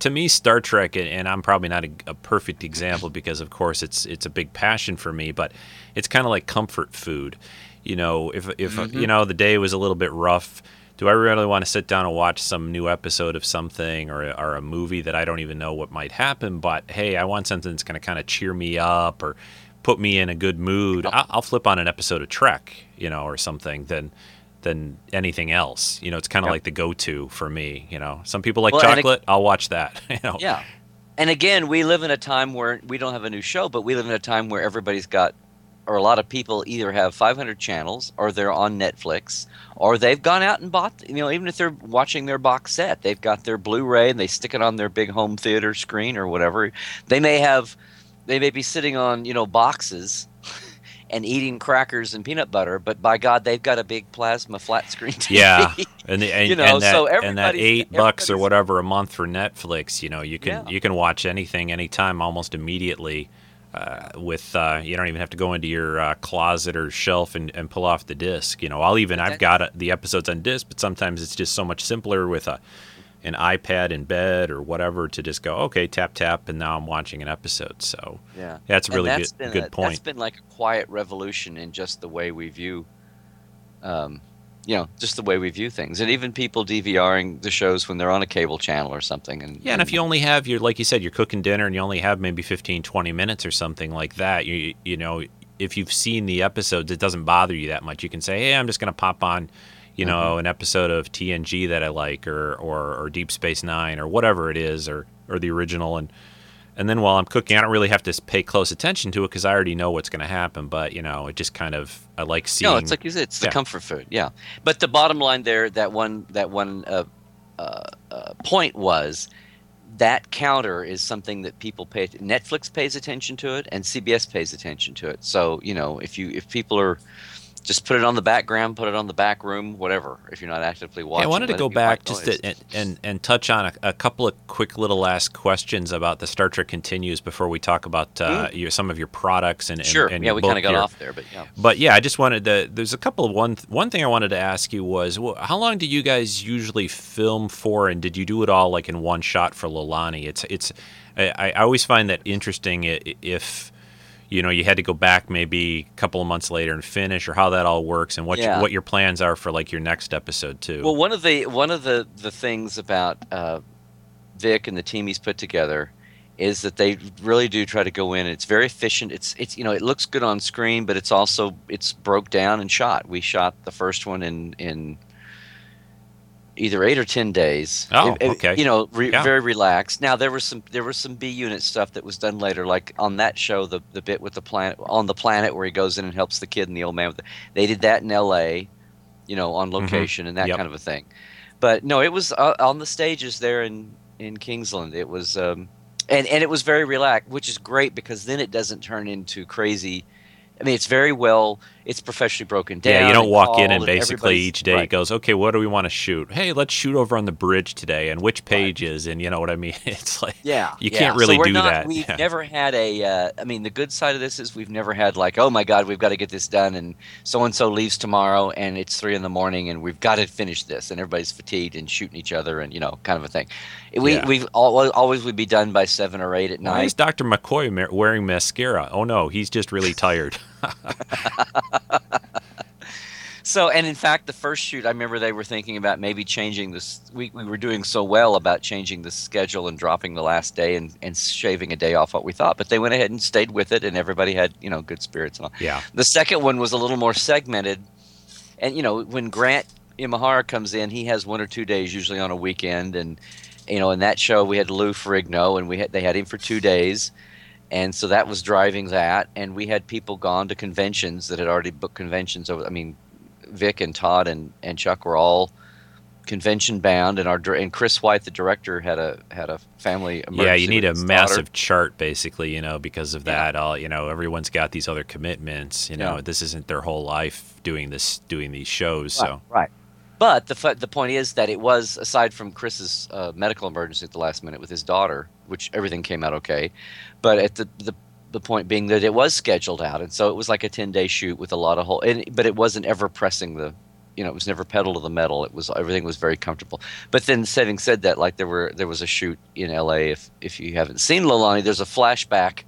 to me, Star Trek, and- and I'm probably not a, a perfect example because, of course, it's it's a big passion for me, but it's kind of like comfort food. You know, if if Mm-hmm. you know the day was a little bit rough, do I really want to sit down and watch some new episode of something or a, or a movie that I don't even know what might happen? But hey, I want something that's going to kind of cheer me up or put me in a good mood. I'll, I'll flip on an episode of Trek, you know, or something than than anything else. You know, it's kind of Yep. like the go-to for me. You know, some people like Well, it- chocolate. I'll watch that. You know, Yeah. And again, we live in a time where we don't have a new show, but we live in a time where everybody's got, or a lot of people either have 500 channels, or they're on Netflix, or they've gone out and bought, you know, even if they're watching their box set, they've got their Blu ray and they stick it on their big home theater screen or whatever. They may have, they may be sitting on, you know, boxes. And eating crackers and peanut butter, but by God, they've got a big plasma flat screen TV. Yeah, and the, and, You know, and that, so and that eight bucks or whatever a month for Netflix, you know, you can Yeah. you can watch anything anytime almost immediately. Uh, with uh, you don't even have to go into your uh, closet or shelf and, and pull off the disc. You know, I'll even I've got uh the episodes on disc, but sometimes it's just so much simpler with a an iPad in bed or whatever to just go okay tap tap and now I'm watching an episode. So Yeah, that's a really that's good good a- point. That's been like a quiet revolution in just the way we view, um, you know, just the way we view things, and even people DVRing the shows when they're on a cable channel or something. And Yeah, and if you only have your like you said, you're cooking dinner and you only have maybe 15, 20 minutes or something like that, you you know, if you've seen the episodes, it doesn't bother you that much. You can say, "Hey, I'm just going to pop on, you know, mm-hmm. an episode of TNG that I like or, or or Deep Space 9 or whatever it is or or the original and and then while I'm cooking, I don't really have to pay close attention to it because I already know what's going to happen. But you know, it just kind of I like seeing. no, it's like you said, it's the Yeah. comfort food. Yeah, but the bottom line there, that one, that one uh, uh, uh, point was that counter is something that people pay. Netflix pays attention to it, and CBS pays attention to it. So you know, if you if people are just put it on the background, put it on the back room, whatever. If you're not actively Hey, watching, I wanted to go back just to, and, and and touch on a, a couple of quick little last questions about the Star Trek continues before we talk about uh, your, some of your products and, and Sure. and yeah, we kind of got here. off there, but yeah. But yeah, I just wanted to. There's a couple of one one thing I wanted to ask you was wh- how long do you guys usually film for, and did you do it all like in one shot for Lolani? It's it's I, I always find that interesting if you know you had to go back maybe a couple of months later and finish, or how that all works, and what Yeah. your, what your plans are for like your next episode too. Well, one of the one of the the things about uh, Vic and the team he's put together is that they really do try to go in. And it's very efficient. It's it's you know it looks good on screen, but it's also it's broke down and shot. We shot the first one in in either eight or ten days. Oh, It- okay. You know, re- Yeah. very relaxed. Now there was some there was some B unit stuff that was done later, like on that show, the the bit with the planet on the planet where he goes in and helps the kid and the old man. With the, they did that in L.A. You know, on location and that Mm-hmm. Yep. kind of a thing. But no, it was uh, on the stages there in in Kingsland. It was. Um, and, and it was very relaxed, which is great because then it doesn't turn into crazy. I mean, it's very well. It's professionally broken down. Yeah, you don't walk in and basically each day right. goes, okay, what do we want to shoot? Hey, let's shoot over on the bridge today, and which pages, and you know what I mean? It's like, Yeah, you yeah. can't So really we're do not- that. We've Yeah. never had a. Uh, I mean, the good side of this is we've never had like, oh my God, we've got to get this done, and so and so leaves tomorrow, and it's three in the morning, and we've got to finish this, and everybody's fatigued and shooting each other, and you know, kind of a thing. We Yeah. we've al- always would be done by seven or eight at Why night. is Dr. McCoy wearing mascara? Oh no, he's just really tired. So, and in fact, the first shoot, I remember they were thinking about maybe changing this. We, we were doing so well about changing the schedule and dropping the last day and, and shaving a day off what we thought, but they went ahead and stayed with it, and everybody had you know good spirits and all. yeah. The second one was a little more segmented, and you know when Grant Imahara comes in, he has one or two days usually on a weekend, and you know in that show we had Lou Ferrigno, and we had they had him for two days, and so that was driving that, and we had people gone to conventions that had already booked conventions over. I mean, Vic and Todd and and Chuck were all convention bound, and our and Chris White, the director, had a had a family emergency. Yeah, you need a massive daughter. chart, basically, you know, because of that. All you know, everyone's got these other commitments. You know, Yeah. this isn't their whole life doing this, doing these shows. Right, So right. But the the point is that it was aside from Chris's uh, medical emergency at the last minute with his daughter, which everything came out okay. But at the the the point being that it was scheduled out, and so it was like a ten day shoot with a lot of whole. And, but it wasn't ever pressing the, you know, it was never pedal to the metal. It was everything was very comfortable. But then, having said that, like there were there was a shoot in L.A. If if you haven't seen Lolani, there's a flashback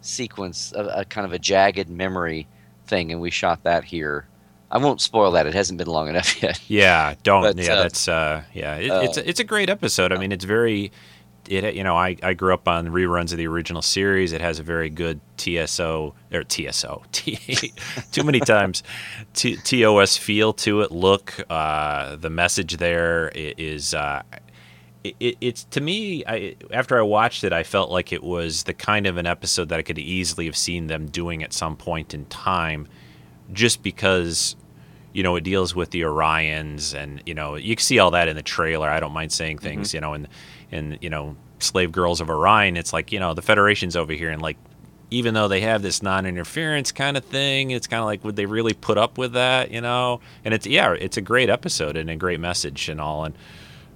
sequence, a, a kind of a jagged memory thing, and we shot that here. I won't spoil that; it hasn't been long enough yet. yeah, don't. But, yeah, uh, that's uh, yeah. It, uh, it's it's a great episode. I mean, it's very. It you know I, I grew up on reruns of the original series. It has a very good TSO or TSO T, too many times T, TOS feel to it. Look, uh, the message there is. Uh, it, it, it's to me I, after i watched it i felt like it was the kind of an episode that i could easily have seen them doing at some point in time just because you know it deals with the orions and you know you can see all that in the trailer i don't mind saying things you know and and you know slave girls of orion it's like you know the federation's over here and like even though they have this non-interference kind of thing it's kind of like would they really put up with that you know and it's yeah it's a great episode and a great message and all and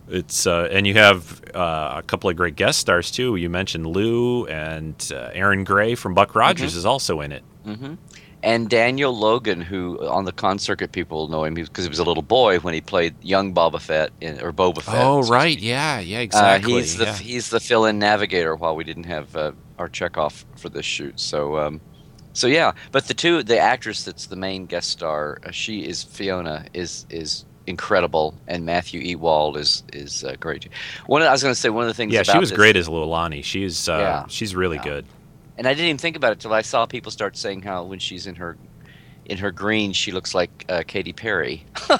it's uh, and you have uh, a couple of great guest stars too. You mentioned Lou and uh, Erin Gray from Buck Rogers is also in it. And Daniel Logan, who on the con circuit people know him because he was a little boy when he played young Boba Fett in, or Boba Fett. Oh right, me. yeah, yeah, Uh, exactly. he's the yeah. he's the fill-in navigator while we didn't have uh, our Chekov for this shoot. So um, so yeah, but the two the actress that's the main guest star, uh, she is Fiona is is incredible, and Matthew Ewald is is uh, great. One of, I was going to say one of the things. yeah, she was this- great as Lolani. She's uh, Yeah. she's really Yeah. good. And I didn't even think about it till I saw people start saying how when she's in her in her green, she looks like uh, Katy Perry.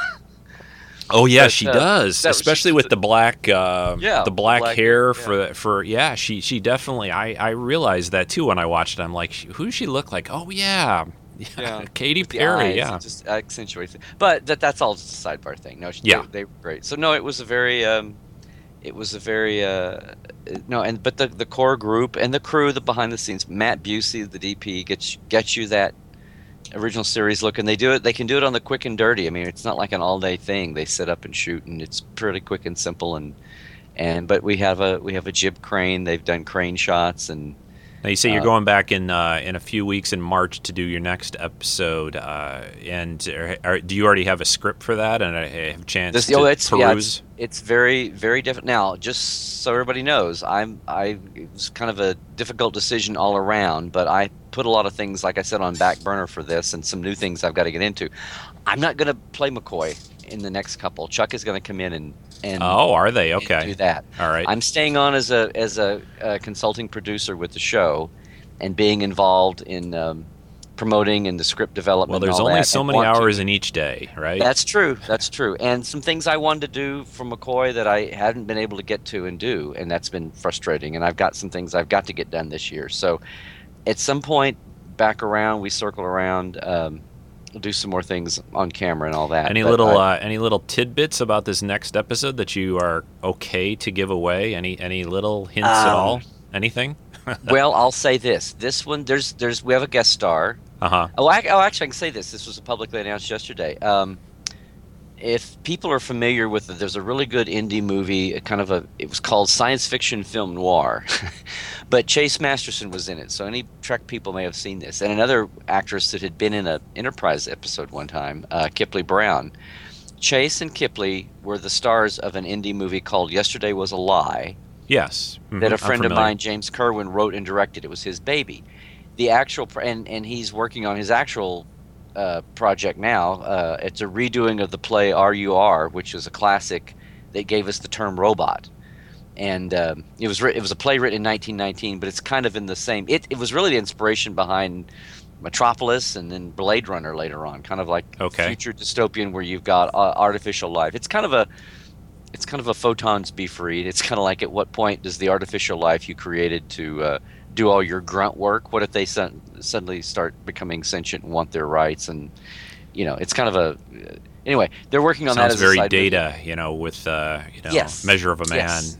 Oh yeah, But, she uh, does, especially with the black, uh, Yeah, the black, black hair hair, for for yeah. She she definitely. I I realized that too when I watched it. I'm like, who does she look like? Oh yeah, yeah, Katy The Perry. eyes, Yeah, just accentuates it. But that that's all just a sidebar thing. No, she, Yeah. they, they were great. So no, it was a very um, it was a very uh, no, and but the the core group and the crew, the behind the scenes, Matt Busey, the DP, gets gets you that original series look, and they do it. They can do it on the quick and dirty. I mean, it's not like an all day thing. They sit up and shoot, and it's pretty quick and simple. And and but we have a we have a jib crane. They've done crane shots and. Now you say you're Uh, going back in uh, in a few weeks in March to do your next episode, uh, and are, are, do you already have a script for that? And I have a chance This, to oh, it's, yeah, peruse. it's, it's very, very different. Now, just so everybody knows, I'm, I, it was kind of a difficult decision all around, but I put a lot of things, like I said, on back burner for this and some new things I've got to get into. I'm not going to play McCoy in the next couple. Chuck is going to come in and, and, oh, are they okay? do that. All right. I'm staying on as a, as a, uh consulting producer with the show and being involved in um, promoting and the script development. well, there's only that, so many want to- hours in each day, right? that's true. That's true. And some things I wanted to do for McCoy that I hadn't been able to get to and do, and that's been frustrating. And I've got some things I've got to get done this year. So, at some point, back around, we circle around, um, do some more things on camera and all that. any But little I- uh, any little tidbits about this next episode that you are okay to give away? Any any little hints at Um, all? Anything? well, I'll say this: this one, there's, there's, we have a guest star. Uh huh. Oh, I, oh, actually, I can say this. This was publicly announced yesterday. Um, if people are familiar with it, there's a really good indie movie, kind of a. It was called science fiction film noir, but Chase Masterson was in it. So any Trek people may have seen this, and another actress that had been in a Enterprise episode one time, uh, Kipley Brown. Chase and Kipley were the stars of an indie movie called Yesterday Was a Lie, Yes. Mhm, that a I'm friend of mine, James Kerwin, wrote and directed. It was his baby. The actual and and he's working on his actual uh, project now. Uh, it's a redoing of the play RUR, which is a classic that gave us the term robot. And um, it was it was a play written in 1919, but it's kind of in the same. It it was really the inspiration behind Metropolis and then Blade Runner later on, kind of like Okay. future dystopian where you've got uh, artificial life. It's kind of a it's kind of a photons be freed. It's kind of like at what point does the artificial life you created to uh, do all your grunt work? What if they sud- suddenly start becoming sentient and want their rights? And you know, it's kind of a anyway. They're working on that Sounds as very side movie. data, you know, with uh, you know, Yes. measure of a man. Yes.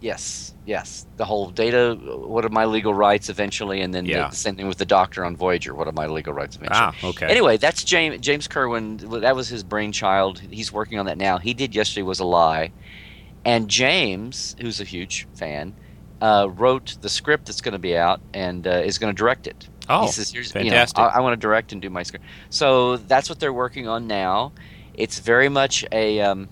Yes, yes. The whole data. What are my legal rights eventually? And then Yeah. the, the same thing with the Doctor on Voyager. What are my legal rights eventually? Ah, okay. Anyway, that's James James Kerwin. That was his brainchild. He's working on that now. He did yesterday was a lie, and James, who's a huge fan, uh, wrote the script that's going to be out and uh, is going to direct it. Oh, he says, Here's, you know, fantastic. I, I want to direct and do my script. So that's what they're working on now. It's very much a um,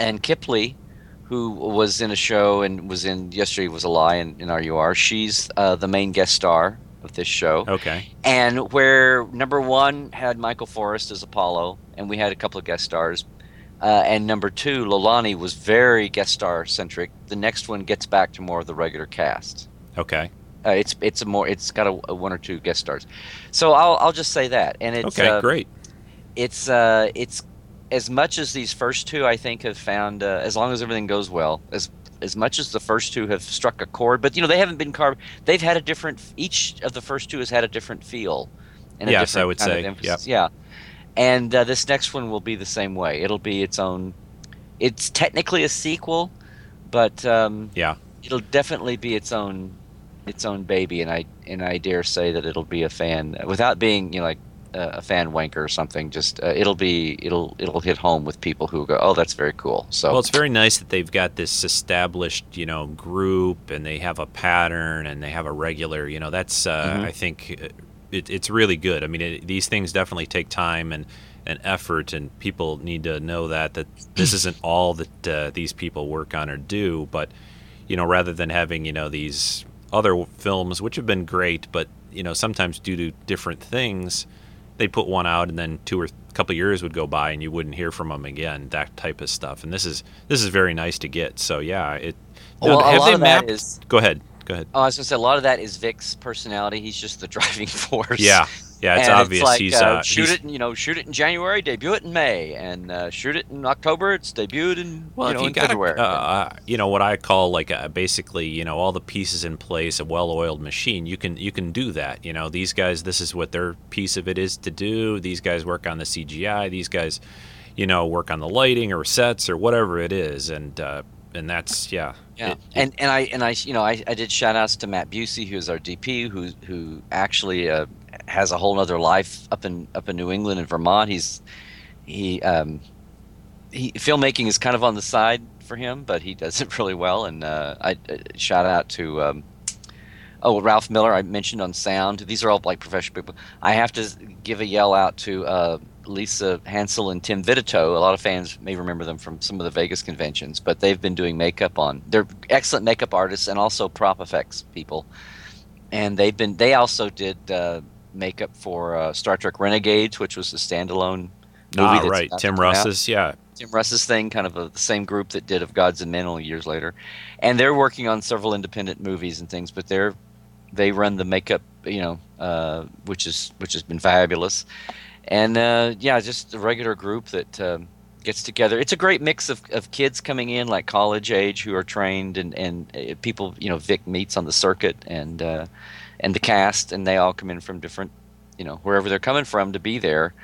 and Kipley, who was in a show and was in yesterday was a lie in, in RUR. She's uh, the main guest star of this show. Okay. And where number one had Michael Forest as Apollo, and we had a couple of guest stars. Uh, and number two, Lolani was very guest star centric. The next one gets back to more of the regular cast. Okay. Uh, it's it's a more it's got a, a one or two guest stars. So I'll I'll just say that. And it's Okay, uh, great. it's uh it's as much as these first two I think have found uh, as long as everything goes well as as much as the first two have struck a chord but you know they haven't been carved they've had a different each of the first two has had a different feel and a Yes, I would say, emphasis. yeah and uh, this next one will be the same way it'll be its own it's technically a sequel but um Yeah. it'll definitely be its own its own baby and I and I dare say that it'll be a fan without being you know like uh, a fan wanker or something just uh, it'll be it'll it'll hit home with people who go oh that's very cool so Well, it's very nice that they've got this established, you know, group, and they have a pattern, and they have a regular. You know, that's uh, Mhm. I think uh, it, it's really good. I mean, it, these things definitely take time and and effort, and people need to know that that this isn't all that uh, these people work on or do. But you know, rather than having you know these other films, which have been great, but you know, sometimes due to different things, they'd put one out and then two or a couple of years would go by and you wouldn't hear from them again that type of stuff and this is this is very nice to get so yeah it Well, now, a have lot they of that mapped is- go ahead go ahead. Oh I was gonna say a lot of that is Vic's personality. He's just the driving force. Yeah. Yeah it's And obvious. like, he's uh, uh, shoot he's- it in, you know shoot it in January debut it in May and uh, shoot it in October it's debuted in well you know you in got February. uh, you know what I call like a, basically you know all the pieces in place a well-oiled machine you can you can do that. You know these guys this is what their piece of it is to do. These guys work on the CGI these guys you know work on the lighting or sets or whatever it is. And uh, and that's yeah Yeah, It- and and I and I you know I, I did shout outs to Matt Busey, who's our DP, who who actually uh, has a whole other life up in up in New England and Vermont. He's he um he filmmaking is kind of on the side for him, but he does it really well. And uh, I uh, shout out to um, oh Ralph Miller I mentioned on sound. These are all like professional people. I have to give a yell out to uh, Lisa Hansel and Tim Vitito. A lot of fans may remember them from some of the Vegas conventions, but they've been doing makeup on. They're excellent makeup artists and also prop effects people. And they've been. They also did uh, makeup for uh, Star Trek Renegades, which was a standalone movie. ah, right Tim. Russ's yeah Tim Russ's thing, kind of a, the same group that did of Gods and Men only years later, and they're working on several independent movies and things. But they're they run the makeup, you know, uh, which is which has been fabulous, and uh, yeah, just a regular group that um, gets together. It's a great mix of, of kids coming in, like college age, who are trained, and and uh, people, you know, Vic meets on the circuit, and uh, and the cast, and they all come in from different, you know, wherever they're coming from to be there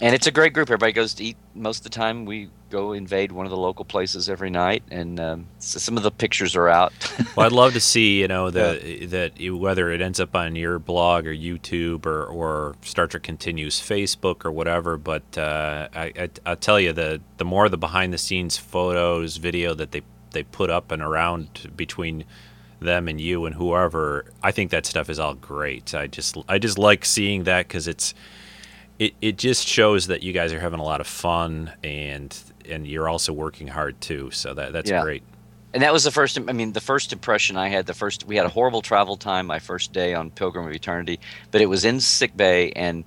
and it's a great group. Everybody goes to eat most of the time. We go invade one of the local places every night, and um, so some of the pictures are out. Well, I'd love to see, you know, the that you- whether it ends up on your blog or YouTube or, or Star Trek Continues Facebook or whatever. But uh, I, I I'll tell you the the more the behind the scenes photos, video that they they put up and around between them and you and whoever, I think that stuff is all great. I just I just like seeing that because it's it, it just shows that you guys are having a lot of fun and and you're also working hard too. So that that's Yeah. great. and that was the first. I mean, the first impression I had. The first we had a horrible travel time. My first day on Pilgrim of Eternity, but it was in sick bay, and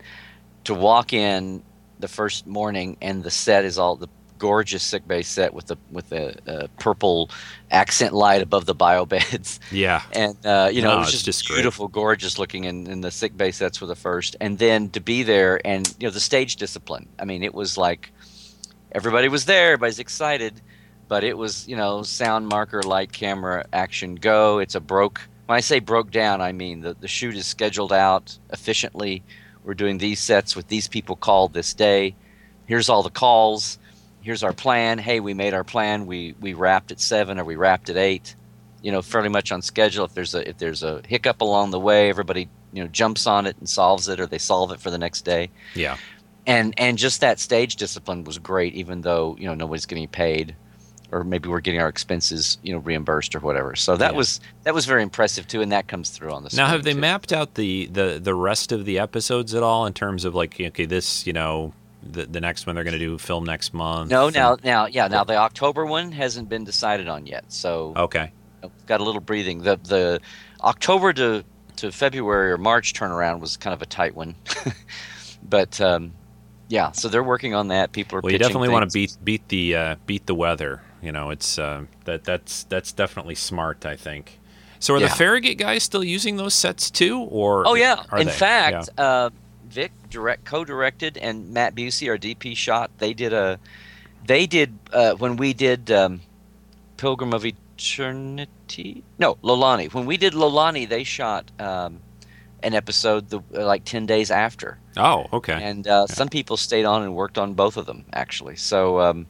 to walk in the first morning and the set is all the gorgeous sick bay set with the with the uh, purple accent light above the bio beds. Yeah. And uh, you know, No, it was just, just great. beautiful, gorgeous looking, and, and the sick bay sets were the first. And then to be there, and you know, the stage discipline. I mean, it was like everybody was there, everybody's excited, but it was you know, sound marker, light, camera, action, go. It's a broke. When I say broke down, I mean the the shoot is scheduled out efficiently. We're doing these sets with these people called this day. Here's all the calls. Here's our plan. Hey, we made our plan. We we wrapped at seven or we wrapped at eight you know fairly much on schedule if there's a if there's a hiccup along the way everybody you know jumps on it and solves it or they solve it for the next day Yeah. and and just that stage discipline was great even though you know nobody's getting paid or maybe we're getting our expenses you know reimbursed or whatever so that Yeah. was that was very impressive too and that comes through on the Now, have they too. mapped out the, the, the rest of the episodes at all in terms of like, okay, this, you know, the, the next one they're going to do film next month? no now now yeah now the october one hasn't been decided on yet so Okay. Got a little breathing. The the October to to February or March turnaround was kind of a tight one, but um, yeah. So they're working on that. People are. Well, you definitely want to beat beat the uh, beat the weather. You know, it's uh, that that's that's definitely smart. I think. So, are Yeah. the Farragut guys still using those sets too, or Oh yeah. In they? fact, uh, Vic direct co-directed and Matt Busey, our DP, shot. They did a. They did uh, when we did um, Pilgrim of Eternity. No, Lolani. When we did Lolani, they shot um, an episode the, like ten days after. Oh, okay. and uh, some people stayed on and worked on both of them actually. So, um,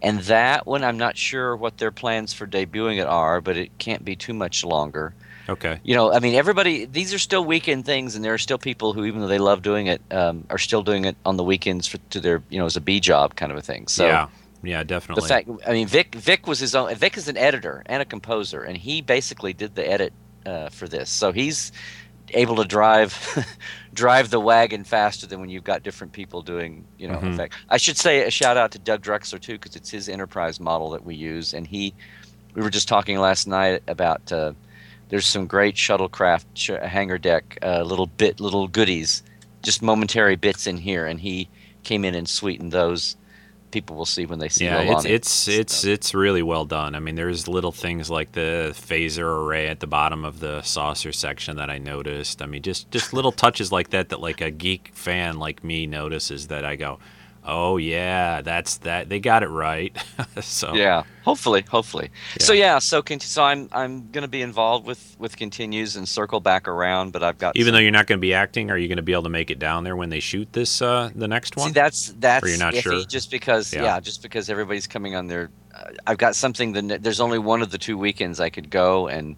and that one, I'm not sure what their plans for debuting it are, but it can't be too much longer. Okay. You know, I mean, everybody. These are still weekend things, and there are still people who, even though they love doing it, um, are still doing it on the weekends for, to their, you know, as a B job kind of a thing. So, yeah. Yeah. Definitely. the fact, I mean, Vic, Vic was his own. Vic is an editor and a composer, and he basically did the edit uh, for this. So he's able to drive drive the wagon faster than when you've got different people doing, you know, Mhm. effect. I should say a shout out to Doug Drexler too, because it's his enterprise model that we use, and he. We were just talking last night about. Uh, there's some great shuttlecraft sh- hangar deck uh, little bit little goodies, just momentary bits in here, and he came in and sweetened those. People will see when they see yeah, it's it's it's it's really well done. I mean, there's little things like the phaser array at the bottom of the saucer section that I noticed. I mean, just just little touches like that that like a geek fan like me notices that I go, "Oh yeah, that's that. They got it right." so Yeah, hopefully, hopefully. So yeah, so so I'm I'm gonna be involved with with continues and circle back around, but I've got even some- though you're not going to be acting, are you going to be able to make it down there when they shoot this uh, the next one? See, that's that's Or you're not iffy, sure? just because Yeah. yeah. just because everybody's coming on their. Uh, I've got something. The there's only one of the two weekends I could go, and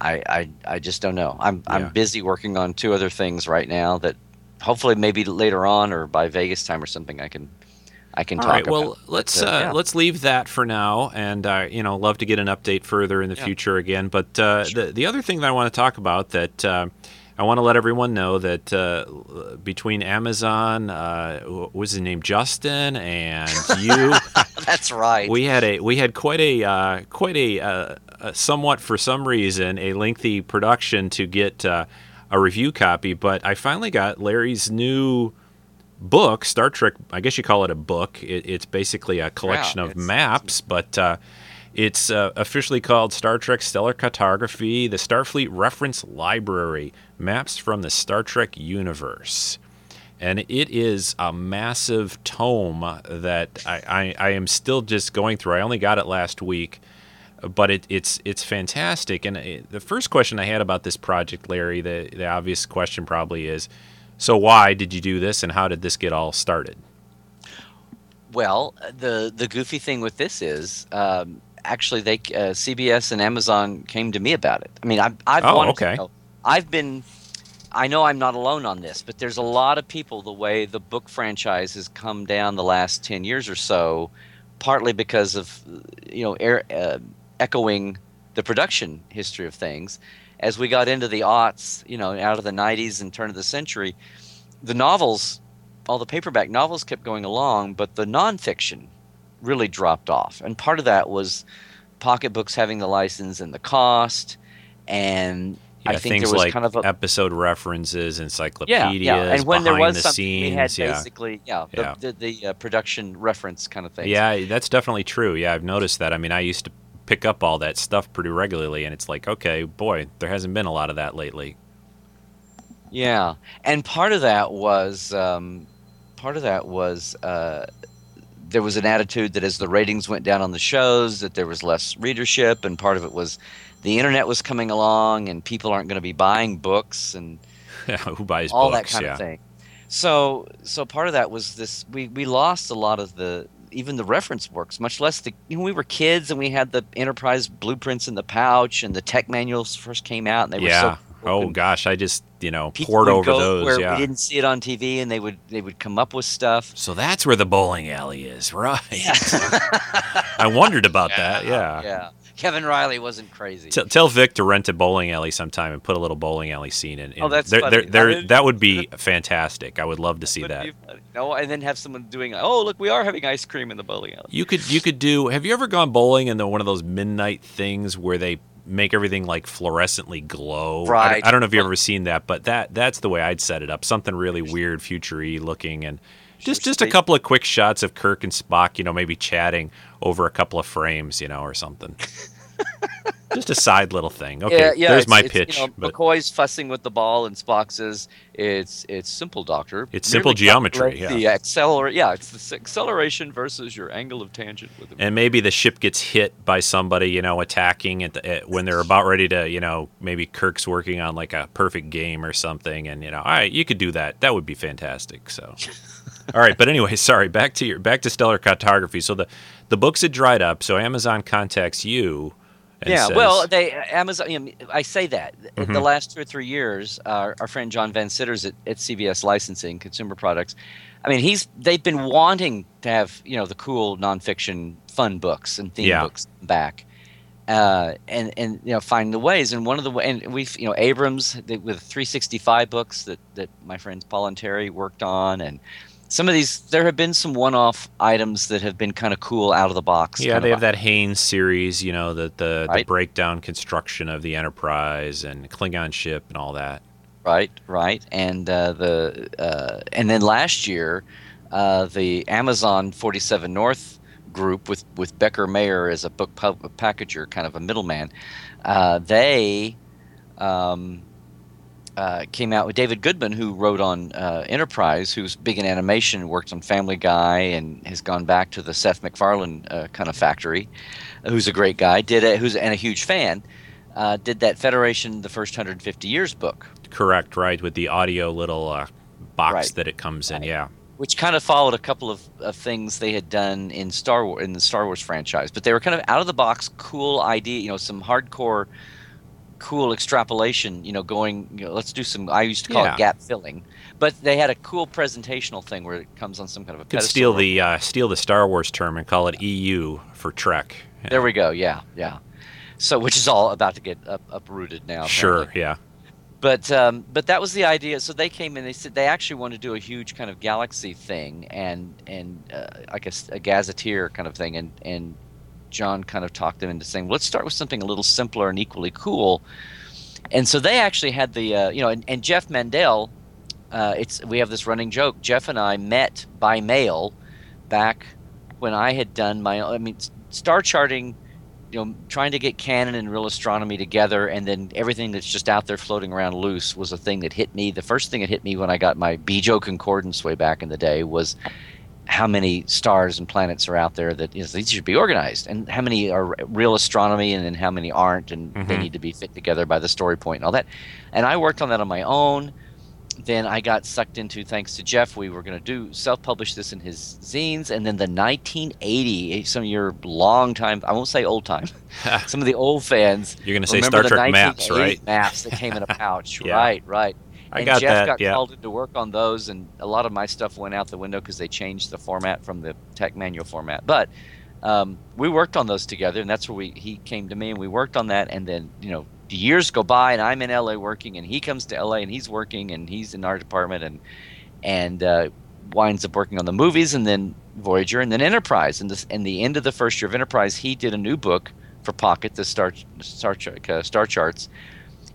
I I, I just don't know. I'm Yeah. I'm busy working on two other things right now that hopefully maybe later on or by Vegas time or something I can I can All talk right. about. Well, let's But, uh, yeah. let's leave that for now, and uh, you know, love to get an update further in the Yeah. future again. But uh, the the other thing that I want to talk about that uh, I want to let everyone know that uh, between Amazon, uh, what was his name, Justin, and you, That's right. we had a we had quite a uh, quite a, uh, somewhat for some reason a lengthy production to get uh, a review copy. But I finally got Larry's new book, Star Trek. I guess you call it a book. It, it's basically a collection of maps, but uh, it's uh, officially called Star Trek Stellar Cartography: The Starfleet Reference Library, maps from the Star Trek universe. And it is a massive tome that I, I, I am still just going through. I only got it last week, but it, it's it's fantastic. And it, the first question I had about this project, Larry, the, the obvious question probably is, so why did you do this, and how did this get all started? Well, the the goofy thing with this is um, actually they uh, CBS and Amazon came to me about it. I mean, I've I've Oh, wanted okay. to know. I've been. I know I'm not alone on this, but there's a lot of people. The way the book franchise has come down the last ten years or so, partly because of you know air, uh, echoing the production history of things. As we got into the aughts, you know, out of the '90s and turn of the century, the novels all the paperback novels kept going along, but the nonfiction really dropped off. And part of that was pocketbooks having the license and the cost, and I think things there was like kind of a episode references, encyclopedias, yeah, yeah. And when there was the something, scenes, we had yeah. basically yeah the Yeah. the, the uh, production reference kind of thing. Yeah, that's definitely true. Yeah, I've noticed that. I mean, I used to pick up all that stuff pretty regularly, and it's like, okay, boy, there hasn't been a lot of that lately. Yeah, and part of that was um, part of that was uh, there was an attitude that as the ratings went down on the shows, that there was less readership, and part of it was the internet was coming along, and people aren't going to be buying books and Who buys all books? that kind yeah. of thing. So, so part of that was this: we we lost a lot of the even the reference works, much less the you know we were kids and we had the Enterprise blueprints in the pouch, and the tech manuals first came out, and they yeah. were so oh gosh, I just you know people poured would over go those. where Yeah. we didn't see it on TV, and they would they would come up with stuff. So that's where the bowling alley is, right? I wondered about that. Yeah. yeah. Kevin Riley wasn't crazy. T- tell Vic to rent a bowling alley sometime and put a little bowling alley scene in. in Oh, that's there, funny. there- there- I that would be fantastic. I would love to see that. be. No, and then have someone doing, oh look, we are having ice cream in the bowling alley. You could you could do. Have you ever gone bowling in the one of those midnight things where they make everything like fluorescently glow? I don't- Right. I, don't know if you've ever seen that, but that that's the way I'd set it up. Something really weird, futury looking, and just just a couple of quick shots of Kirk and Spock. You know, maybe chatting over a couple of frames. You know, or something. just a side little thing. Okay, yeah, yeah. there's it's- my it's, pitch. You know, but McCoy's fussing with the ball, and Spock says, "It's it's simple, Doctor. It's simple geometry, yeah. The acceler, yeah, it's the acceleration versus your angle of tangent with the and maybe the ship gets hit by somebody, you know, attacking at, the, at when they're about ready to, you know, maybe Kirk's working on like a perfect game or something, and you know, all right, you could do that. That would be fantastic. So, all right, but anyway, sorry. Back to your back to stellar cartography. So the the books had dried up. So Amazon contacts you. And yeah, says, well, they Amazon. You know, I say that Mhm. the last two or three years, uh, our friend John Van Citters at, at CBS Licensing Consumer Products. I mean, he's they've been wanting to have you know the cool nonfiction fun books and theme Yeah. books back, uh, and and you know find the ways. And one of the and we've you know Abrams they, with 365 books that that my friends Paul and Terry worked on and. Some of these, there have been some one-off items that have been kind of cool out of the box. yeah, they have that Haynes series, you know, the the, the breakdown construction of the Enterprise and Klingon ship and all that. Right, right, and uh, the uh, and then last year, uh, the Amazon Forty Seven North group with with Becker Mayer as a book pub- packager, kind of a middleman, uh, they um, uh, came out with David Goodman, who wrote on uh, Enterprise, who's big in animation, worked on Family Guy, and has gone back to the Seth MacFarlane uh, kind of factory. Who's a great guy, did it, who's and a huge fan. Uh, did that Federation the first 150 years book, Correct, right? With the audio little uh, box Right. that it comes in. Yeah. which kind of followed a couple of, of things they had done in Star Wars in the Star Wars franchise, but they were kind of out of the box, cool idea. You know, some hardcore, cool extrapolation. You know, going. You know, let's do some. I used to call Yeah. it gap filling, but they had a cool presentational thing where it comes on some kind of a Could pedestal. steal the uh, steal the Star Wars term and call it EU for Trek. Yeah. There we go. Yeah, yeah. So, which is all about to get up, uprooted now. Sure, apparently. yeah. but um, but that was the idea. So they came in. They said they actually wanted to do a huge kind of galaxy thing and and uh, I guess a gazetteer kind of thing. And and John kind of talked them into saying, let's start with something a little simpler and equally cool. And so they actually had the uh, you know and, and Jeff Mandel. Uh, it's we have this running joke. Jeff and I met by mail back when I had done my. I mean, star charting you know, trying to get canon and real astronomy together, and then everything that's just out there floating around loose was a thing that hit me. The first thing that hit me when I got my Bjo concordance way back in the day was how many stars and planets are out there that you know, these should be organized, and how many are real astronomy, and then how many aren't, and they Mhm. need to be fit together by the story point and all that. And I worked on that on my own. Then I got sucked into, thanks to Jeff, we were going to do self-publish this in his zines, and then the 1980, some of your long time, I won't say old time, some of the old fans. You're gonna say Star Trek maps, right? Maps that came in a pouch, Yeah. right, right. I and got Jeff that, got yeah. called in to work on those, and a lot of my stuff went out the window because they changed the format from the tech manual format. But um, we worked on those together, and that's where we he came to me, and we worked on that. And then you know, the years go by, and I'm in LA working, and he comes to LA, and he's working, and he's in our department, and and uh, winds up working on the movies, and then Voyager, and then Enterprise. And this, in the end of the first year of Enterprise, he did a new book for Pocket, the Star Star uh, Star Charts,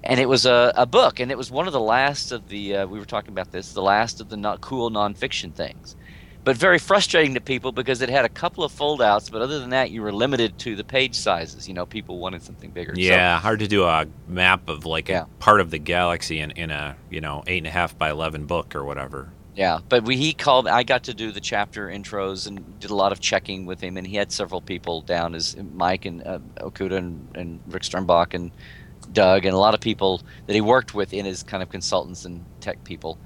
and it was a, a book, and it was one of the last of the uh, we were talking about this, the last of the not cool nonfiction things, but very frustrating to people because it had a couple of foldouts, but other than that, you were limited to the page sizes. You know, people wanted something bigger. So- Yeah, hard to do a map of like Yeah. a part of the galaxy in, in a you know eight and a half by eleven book or whatever. Yeah, but we, he called. I got to do the chapter intros and did a lot of checking with him, and he had several people down as Mike and uh, Okuda and, and Rick Sternbach and Doug and a lot of people that he worked with in his kind of consultants and tech people.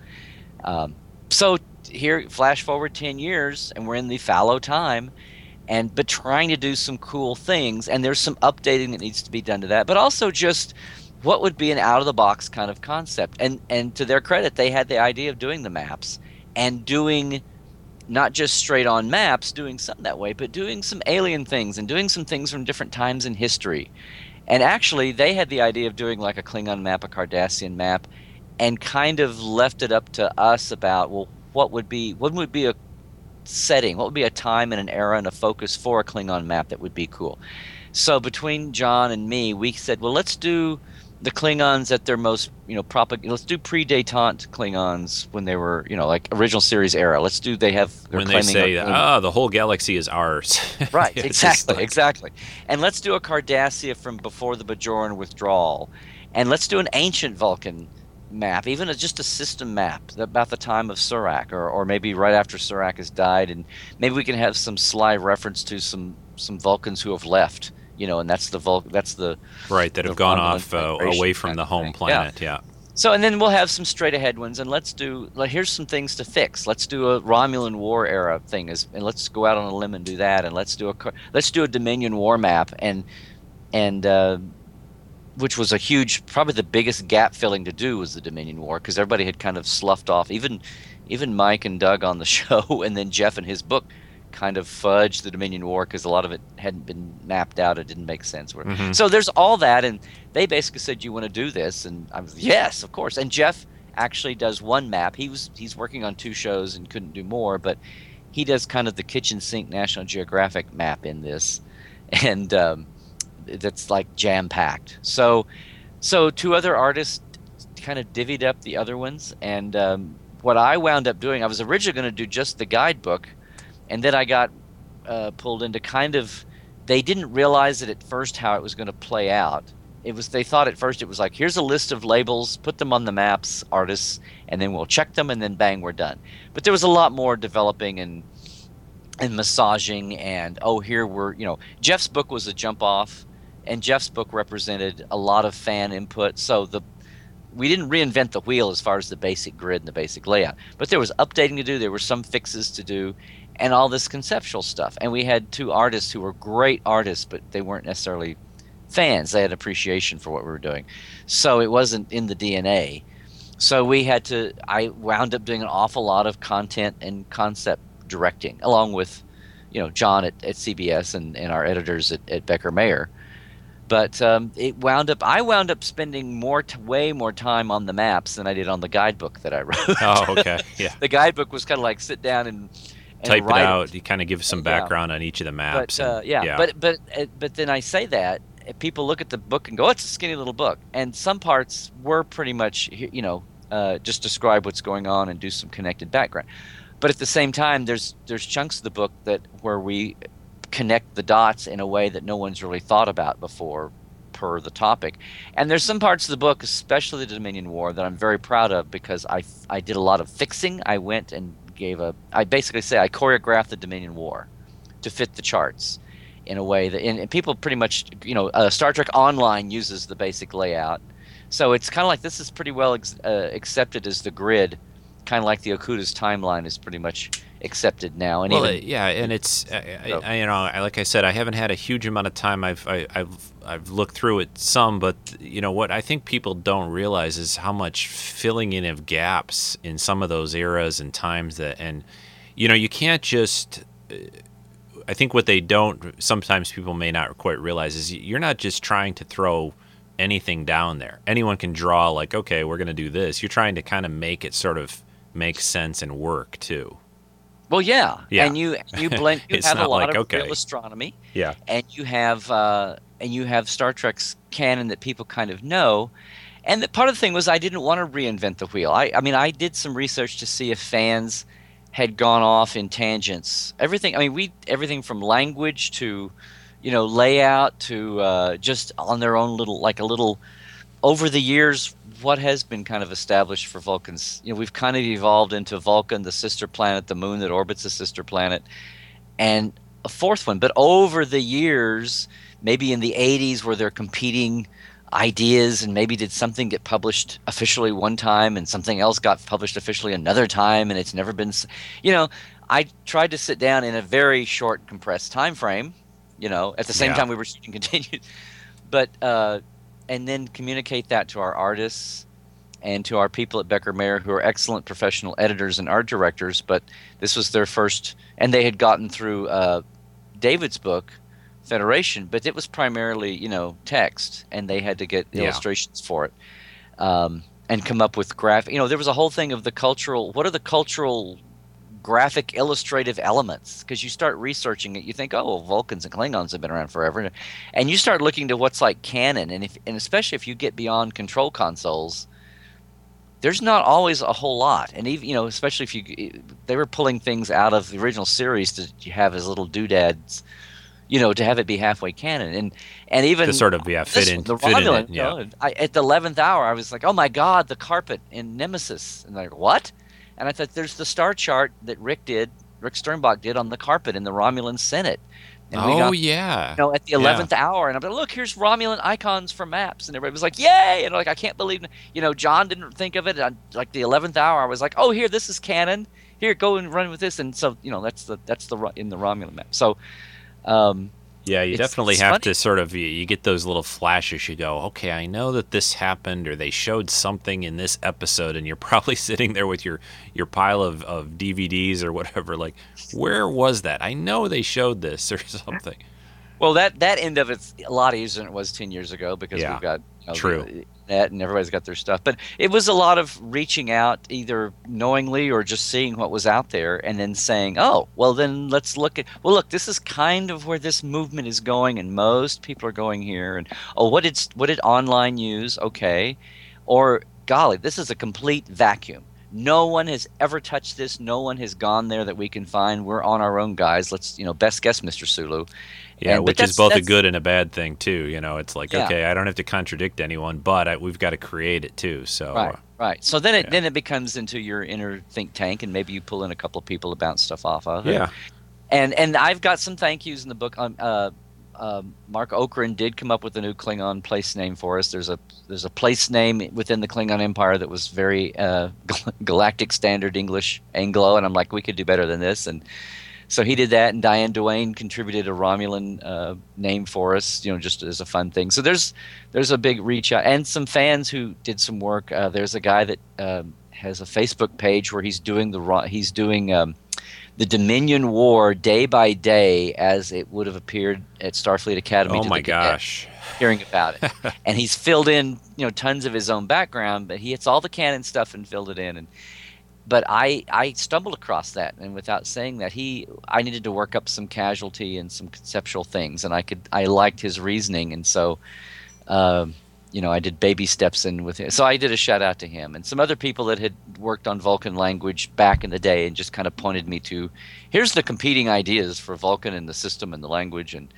Um, so here, flash forward ten years, and we're in the fallow time, and but trying to do some cool things, and there's some updating that needs to be done to that, but also just what would be an out of the box kind of concept and and to their credit they had the idea of doing the maps and doing not just straight on maps doing something that way but doing some alien things and doing some things from different times in history and actually they had the idea of doing like a klingon map a cardassian map and kind of left it up to us about well what would be what would be a setting what would be a time and an era and a focus for a klingon map that would be cool. So between john and me we said well let's do the Klingons at their most, you know, propag- let's do pre-detente Klingons when they were, you know, like original series era. Let's do they have they're when they say, "Ah, the whole galaxy is ours." right, exactly, like- exactly. And let's do a Cardassia from before the Bajoran withdrawal, and let's do an ancient Vulcan map, even a, just a system map about the time of Surak, or, or maybe right after Surak has died, and maybe we can have some sly reference to some some Vulcans who have left. You know, and that's the Vul- that's the right that the have gone off uh, away from the home thing. planet. Yeah. So and then we'll have some straight ahead ones, and let's do like here's some things to fix. Let's do a Romulan War era thing, is, and let's go out on a limb and do that, and let's do a let's do a Dominion War map, and and uh, which was a huge, probably the biggest gap filling to do was the Dominion War because everybody had kind of sloughed off, even even Mike and Doug on the show, and then Jeff in his book kind of fudge the Dominion War because a lot of it hadn't been mapped out. It didn't make sense. Mhm. So there's all that, and they basically said, "You want to do this?" And I was, "Yes, of course." And Jeff actually does one map. He was he's working on two shows and couldn't do more, but he does kind of the kitchen sink National Geographic map in this, and um, that's like jam packed. So, so two other artists kind of divvied up the other ones, and um, what I wound up doing, I was originally going to do just the guidebook, and then I got uh, pulled into kind of. They didn't realize it at first how it was going to play out. It was they thought at first it was like here's a list of labels, put them on the maps, artists, and then we'll check them, and then bang, we're done. But there was a lot more developing and and massaging, and oh, here we're you know Jeff's book was a jump off, and Jeff's book represented a lot of fan input. So the we didn't reinvent the wheel as far as the basic grid and the basic layout, but there was updating to do. There were some fixes to do, and all this conceptual stuff. And we had two artists who were great artists, but they weren't necessarily fans. They had appreciation for what we were doing, so it wasn't in the DNA. So we had to. I wound up doing an awful lot of content and concept directing, along with, you know, John at, at CBS and, and our editors at, at Becker Mayer. But um, it wound up. I wound up spending more, t- way more time on the maps than I did on the guidebook that I wrote. Oh, okay. Yeah. the guidebook was kind of like sit down and, and Type it out. You kind of give some Yeah. background on each of the maps. but uh, and- yeah, but but uh, but then I say that uh, people look at the book and go, "Oh, "It's a skinny little book," and some parts were pretty much you know uh, just describe what's going on and do some connected background. But at the same time, there's there's chunks of the book that where we connect the dots in a way that no one's really thought about before per the topic. And there's some parts of the book, especially the Dominion War, that I'm very proud of because I, I did a lot of fixing. I went and gave a, I basically say I choreographed the Dominion War to fit the charts in a way that, and, and people pretty much, you know, uh, Star Trek Online uses the basic layout. So it's kind of like this is pretty well ex- uh, accepted as the grid, kind of like the Okuda's timeline is pretty much accepted now. And well, even, uh, yeah, and it's I, I- So- I, you know, I, like I said, I haven't had a huge amount of time. I've I, I've I've looked through it some, but you know what I think people don't realize is how much filling in of gaps in some of those eras and times that, and you know, you can't just. uh, I think what they don't sometimes people may not quite realize is you're not just trying to throw anything down there. Anyone can draw like, okay, we're going to do this. You're trying to kind of make it sort of make sense and work too. Well, yeah. Yeah. And you you blend. You have a lot like, of okay. real astronomy. Yeah. and you have uh, and you have Star Trek's canon that people kind of know, and the, part of the thing was I didn't want to reinvent the wheel. I, I mean, I did some research to see if fans had gone off in tangents. Everything. I mean, we everything from language to, you know, layout to uh, just on their own little like a little. Over the years, what has been kind of established for Vulcans? You know, we've kind of evolved into Vulcan, the sister planet, the moon that orbits the sister planet, and a fourth one. But over the years, maybe in the 80s, where they're competing ideas and maybe did something get published officially one time and something else got published officially another time and it's never been you know i tried to sit down in a very short compressed time frame you know at the same Yeah. time we were shooting continued but uh and then communicate that to our artists and to our people at Becker Mayer who are excellent professional editors and art directors but this was their first and they had gotten through uh David's book Federation, but it was primarily you know text, and they had to get Yeah. illustrations for it, um, and come up with graphic. You know, there was a whole thing of the cultural. What are the cultural graphic illustrative elements? Because you start researching it, you think, oh, well, Vulcans and Klingons have been around forever, and you start looking to what's like canon, and if and especially if you get beyond control consoles. There's not always a whole lot, and even you know, especially if you eh, they were pulling things out of the original series to have as little doodads you know, to have it be halfway canon, and and even To sort of, yeah, fit in- the fit in Romulan, it, you know, I, at the eleventh hour, I was like, oh my god, the carpet in Nemesis, and they're like, what? And I thought, there's the star chart that Rick did, Rick Sternbach did on the carpet in the Romulan Senate. And we oh got, yeah. you know, at the Yeah. eleventh hour, and I'm like, look, here's Romulan icons for maps, and everybody was like, yay! And like, I can't believe, you know, John didn't think of it. On, like the eleventh hour, I was like, oh, here, this is canon. Here, go and run with this, and so you know, that's the that's the in the Romulan map. So, um, Yeah, you It's- definitely it's have funny. to sort of you, you get those little flashes. You go, okay, I know that this happened, or they showed something in this episode, and you're probably sitting there with your your pile of, of DVDs or whatever. Like, where was that? I know they showed this or something. Well, that that end of it's a lot easier than it was ten years ago because Yeah, we've got you know, true. Net and everybody's got their stuff. But it was a lot of reaching out, either knowingly or just seeing what was out there, and then saying, "Oh, well, then let's look at. Well, look, this is kind of where this movement is going, and most people are going here. And oh, what did what did online use? Okay, or golly, this is a complete vacuum." No one has ever touched this. No one has gone there that we can find. We're on our own, guys. Let's, you know, best guess, Mr. Sulu. Yeah, And- which is both a good and a bad thing too. You know, it's like Yeah. okay, I don't have to contradict anyone, but I, we've got to create it too. So Right, right. So then it yeah. then it becomes into your inner think tank, and maybe you pull in a couple of people to bounce stuff off of. yeah, And and I've got some thank yous in the book. Um, uh, um, Marc Okrand did come up with a new Klingon place name for us. There's a there's a place name within the Klingon Empire that was very uh, galactic standard English Anglo, and I'm like, we could do better than this. And so he did that, and Diane Duane contributed a Romulan uh, name for us, you know, just as a fun thing. So there's there's a big reach out, and some fans who did some work. Uh, there's a guy that um, has a Facebook page where he's doing the he's doing um, the Dominion War day by day as it would have appeared at Starfleet Academy. oh to my gosh, hearing about it. and he's filled in, you know, tons of his own background, but he hits all the canon stuff and filled it in. And but I I stumbled across that, and without saying that, he I needed to work up some casualty and some conceptual things, and I could I liked his reasoning, and so. Um, you know, I did baby steps in with him. So I did a shout out to him and some other people that had worked on Vulcan language back in the day and just kind of pointed me to here's the competing ideas for Vulcan and the system and the language and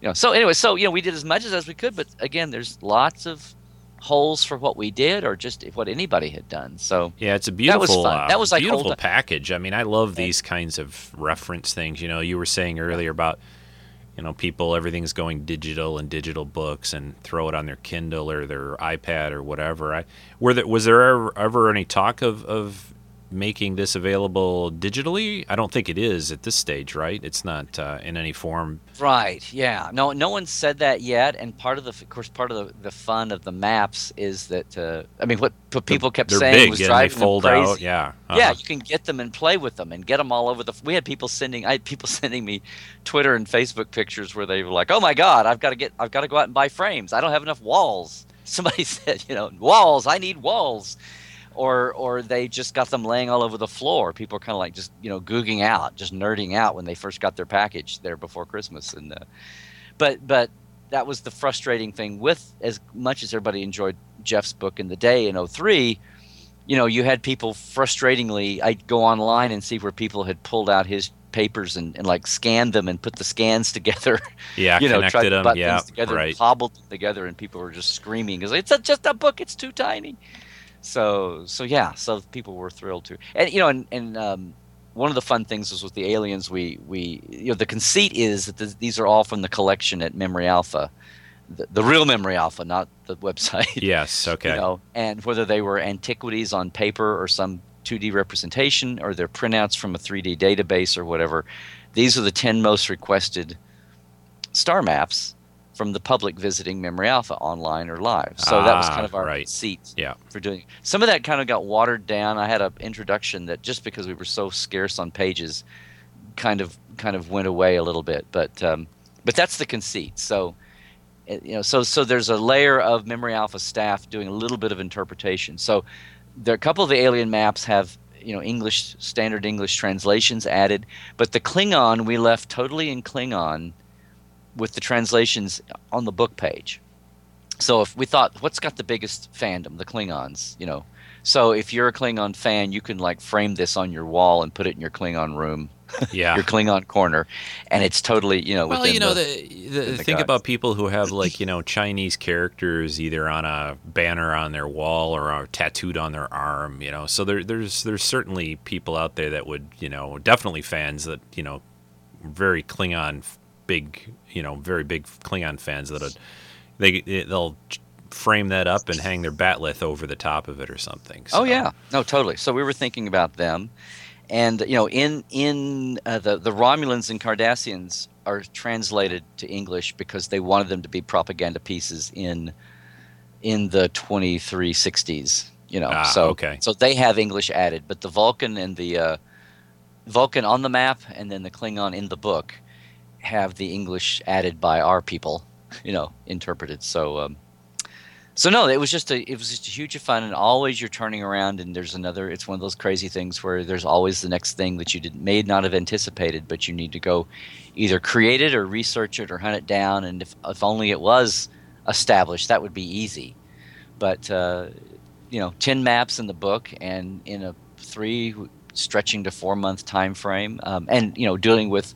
you know so anyway so you know we did as much as, as we could but again there's lots of holes for what we did or just what anybody had done so yeah, it's a beautiful That was fun. uh, That was like beautiful package. I mean, I love these kinds of reference things. You know, you were saying earlier about you know people everything's going digital and digital books and throw it on their kindle or their ipad or whatever i were there was there ever, ever any talk of of making this available digitally i don't think it is at this stage right it's not uh, in any form Right. Yeah. No. No one said that yet. And part of the, of course, part of the, the fun of the maps is that uh, I mean, what, what people kept they're saying big was and they driving them fold crazy. out yeah Yeah, Uh-huh. you can get them and play with them and get them all over the. We had people sending. I had people sending me Twitter and Facebook pictures where they were like, "Oh my God, I've got to get. I've got to go out and buy frames. I don't have enough walls." Somebody said, "You know, walls. I need walls." Or, or they just got them laying all over the floor. People are kind of like just you know googing out, just nerding out when they first got their package there before Christmas. And uh, but but that was the frustrating thing with as much as everybody enjoyed Jeff's book in the day in 03, you know, you had people frustratingly, I'd go online and see where people had pulled out his papers and, and like scanned them and put the scans together. Yeah, you know, tried connected to them. Yeah, together right. them together, and people were just screaming because it's a, just a book, it's too tiny. So, so yeah, so people were thrilled to, and you know, and, and um, one of the fun things was with the aliens. We we you know the conceit is that th- these are all from the collection at Memory Alpha, the, the real Memory Alpha, not the website. Yes. Okay. You know, and whether they were antiquities on paper or some 2D representation or they're printouts from a 3D database or whatever, these are the 10 most requested star maps from the public visiting Memory Alpha online or live. So that was Ah, kind of our right. seat Yeah. for doing. Some of that kind of got watered down. I had an introduction that just because we were so scarce on pages, kind of kind of went away a little bit. But um, but that's the conceit. So you know, so so there's a layer of Memory Alpha staff doing a little bit of interpretation. So there a couple of the alien maps have you know English standard English translations added, but the Klingon we left totally in Klingon with the translations on the book page. So if we thought what's got the biggest fandom, the Klingons, you know. So if you're a Klingon fan, you can like frame this on your wall and put it in your Klingon room, Yeah. your Klingon corner, and it's totally you know. Well, you know, the, the, the, the think about people who have like you know Chinese characters either on a banner on their wall or are tattooed on their arm. You know, so there, there's there's certainly people out there that would you know definitely fans that you know very Klingon big you know very big Klingon fans that they they'll frame that up and hang their bat'leth over the top of it or something. Oh yeah, no, totally. So we were thinking about them, and you know, in in uh, the the Romulans and Cardassians are translated to English because they wanted them to be propaganda pieces in in the 2360s. You know, Ah, so okay. so they have English added, but the Vulcan and the uh, Vulcan on the map and then the Klingon in the book have the English added by our people. You know, interpreted. So. Um, so no, it was just a it was just a huge fun, and always you're turning around, and there's another. It's one of those crazy things where there's always the next thing that you did may not have anticipated, but you need to go either create it or research it or hunt it down. And if if only it was established, that would be easy. But uh, you know, ten maps in the book, and in a three stretching to four month time frame, um, and you know, dealing with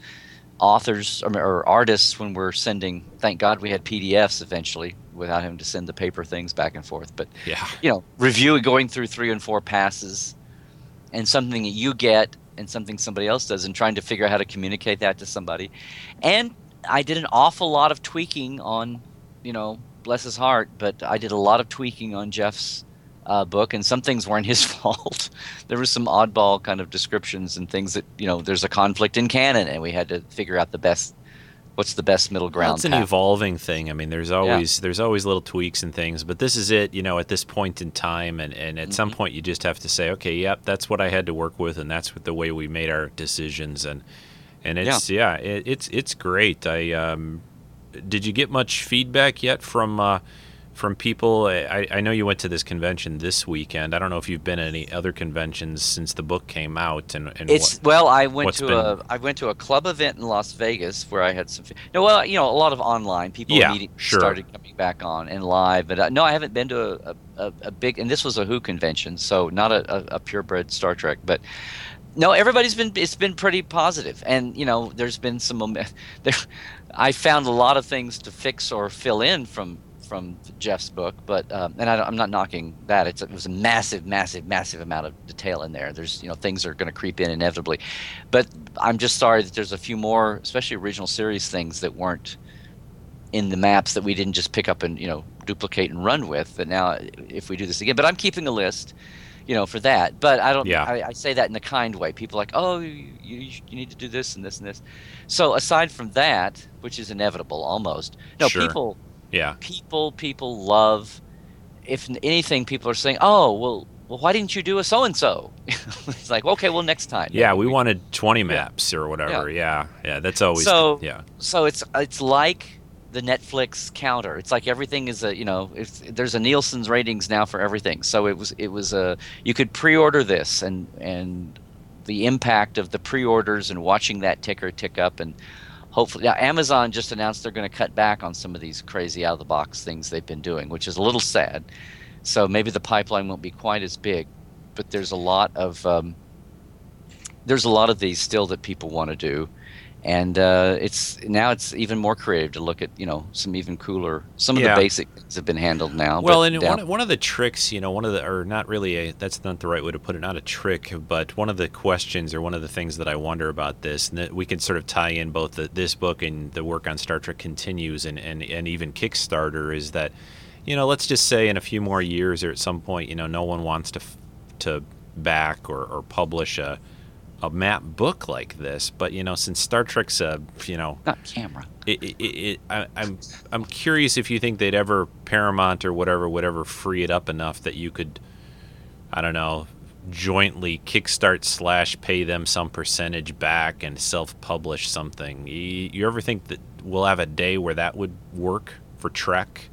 authors or, or artists when we're sending. Thank God we had PDFs eventually without having to send the paper things back and forth. But Yeah. you know, review going through three and four passes, and something that you get and something somebody else does, and trying to figure out how to communicate that to somebody. And I did an awful lot of tweaking on, you know, bless his heart, but I did a lot of tweaking on Jeff's uh, book, and some things weren't his fault. there was some oddball kind of descriptions and things that you know. There's a conflict in canon, and we had to figure out the best. What's the best middle Well, ground? it's an path. evolving thing. I mean, there's always there's always little tweaks and things, but this is it. You know, at this point in time, and, and at some Mm-hmm. point, you just have to say, okay, yep, that's what I had to work with, and that's what the way we made our decisions, and and it's yeah, it, it's it's great. I um, did you get much feedback yet from uh, from people? I, I know you went to this convention this weekend. I don't know if you've been at any other conventions since the book came out, and, and It's what- well, I went to been- a I went to a club event in Las Vegas where I had some. No, well, you know, a lot of online people Yeah, immediately sure. started coming back on and live. But uh, no, I haven't been to a, a, a big and this was a Who convention, so not a, a, a purebred Star Trek, but. No, everybody's been. It's been pretty positive, and you know, there's been some. There, I found a lot of things to fix or fill in from from Jeff's book, but um, and I, I'm not knocking that. It's, it was a massive, massive, massive amount of detail in there. There's you know things are going to creep in inevitably, but I'm just sorry that there's a few more, especially original series things that weren't in the maps that we didn't just pick up and you know duplicate and run with. That now, if we do this again, but I'm keeping a list, you know, for that. But I don't. Yeah. I, I say that in a kind way. People are like, oh, you, you you need to do this and this and this. So aside from that, which is inevitable almost, no Sure. people yeah, people people love if anything people are saying oh well well why didn't you do a so and so it's like okay well next time. Yeah, we wanted 20 maps or whatever. Yeah, yeah, that's always So- yeah. so it's it's like the netflix counter. It's like everything is a you know it's, there's a nielsen's ratings now for everything. So it was it was a you could pre-order this and and the impact of the pre-orders and watching that ticker tick up and hopefully now amazon just announced they're going to cut back on some of these crazy out of the box things they've been doing which is a little sad so maybe the pipeline won't be quite as big. But there's a lot of um, there's a lot of these still that people want to do, and uh, it's now it's even more creative to look at you know some even cooler. Some of Yeah. the basic things have been handled now. Well, and down- one, one of the tricks, you know, one of the, or not really, a, that's not the right way to put it, not a trick, but one of the questions or one of the things that I wonder about this, and that we can sort of tie in both the, this book and the work on Star Trek Continues and, and, and even Kickstarter is that, you know, let's just say in a few more years or at some point, you know, no one wants to, to back or, or publish a, a map book like this, but you know, since Star Trek's a, you know, not camera. it, it, it, I, I'm I'm curious if you think they'd ever Paramount or whatever would ever free it up enough that you could, I don't know, jointly kickstart slash pay them some percentage back and self publish something. You, you ever think that we'll have a day where that would work for Trek?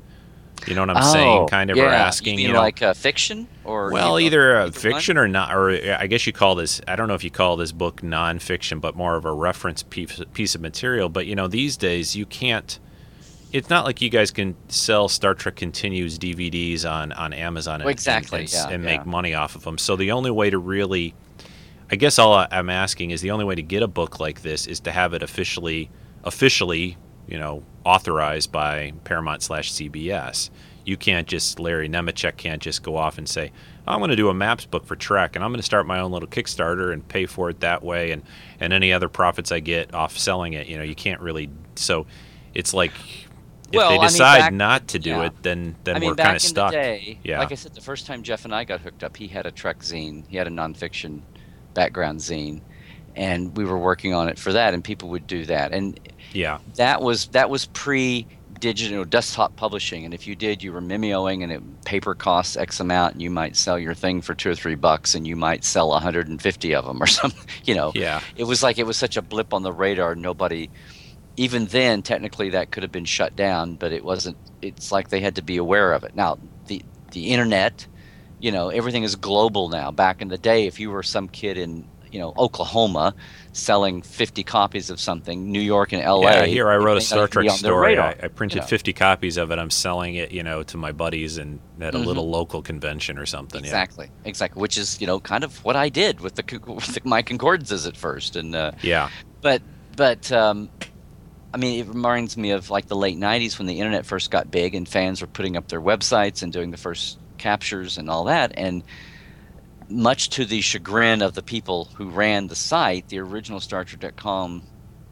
You know what I'm saying? Oh, Kind of yeah. or asking. You, You, know, like uh, fiction or well, you know, either one? fiction or not, or I guess you call this. I don't know if you call this book nonfiction, but more of a reference piece, piece of material. But you know, these days you can't. It's not like you guys can sell Star Trek Continues DVDs on on Amazon Well, exactly, and, yeah, and yeah. make money off of them. So the only way to really, I guess, all I'm asking is the only way to get a book like this is to have it officially, officially, you know, authorized by Paramount slash CBS. You can't just Larry Nemechek can't just go off and say, I'm going to do a maps book for Trek, and I'm going to start my own little Kickstarter and pay for it that way, and and any other profits I get off selling it. You know, you can't really. So it's like if Well, I they mean, decide back- not to do yeah. it, then then I mean, we're kind of stuck. day, yeah. like I said, the first time Jeff and I got hooked up, he had a Trek zine. He had a nonfiction background zine, and we were working on it for that. And people would do that, and yeah. that was that was pre digital desktop publishing. And if you did, you were mimeoing, and it, paper costs X amount, and you might sell your thing for two or three bucks, and you might sell 150 of them or something. You know, Yeah. it was like it was such a blip on the radar. Nobody, even then, technically that could have been shut down, but it wasn't. It's like they had to be aware of it. Now the the internet, you know, everything is global now. Back in the day, if you were some kid in you know Oklahoma selling 50 copies of something, New York and L.A. Yeah, here I wrote a Star Trek story. I, I printed you know. 50 copies of it. I'm selling it, you know, to my buddies and at a little local convention or something. Exactly, exactly. Which is you know kind of what I did with the, with the my concordances at first, and uh, Yeah. but but um, I mean, it reminds me of like the late '90s when the internet first got big and fans were putting up their websites and doing the first captures and all that, and much to the chagrin of the people who ran the site, the original StarTrek.com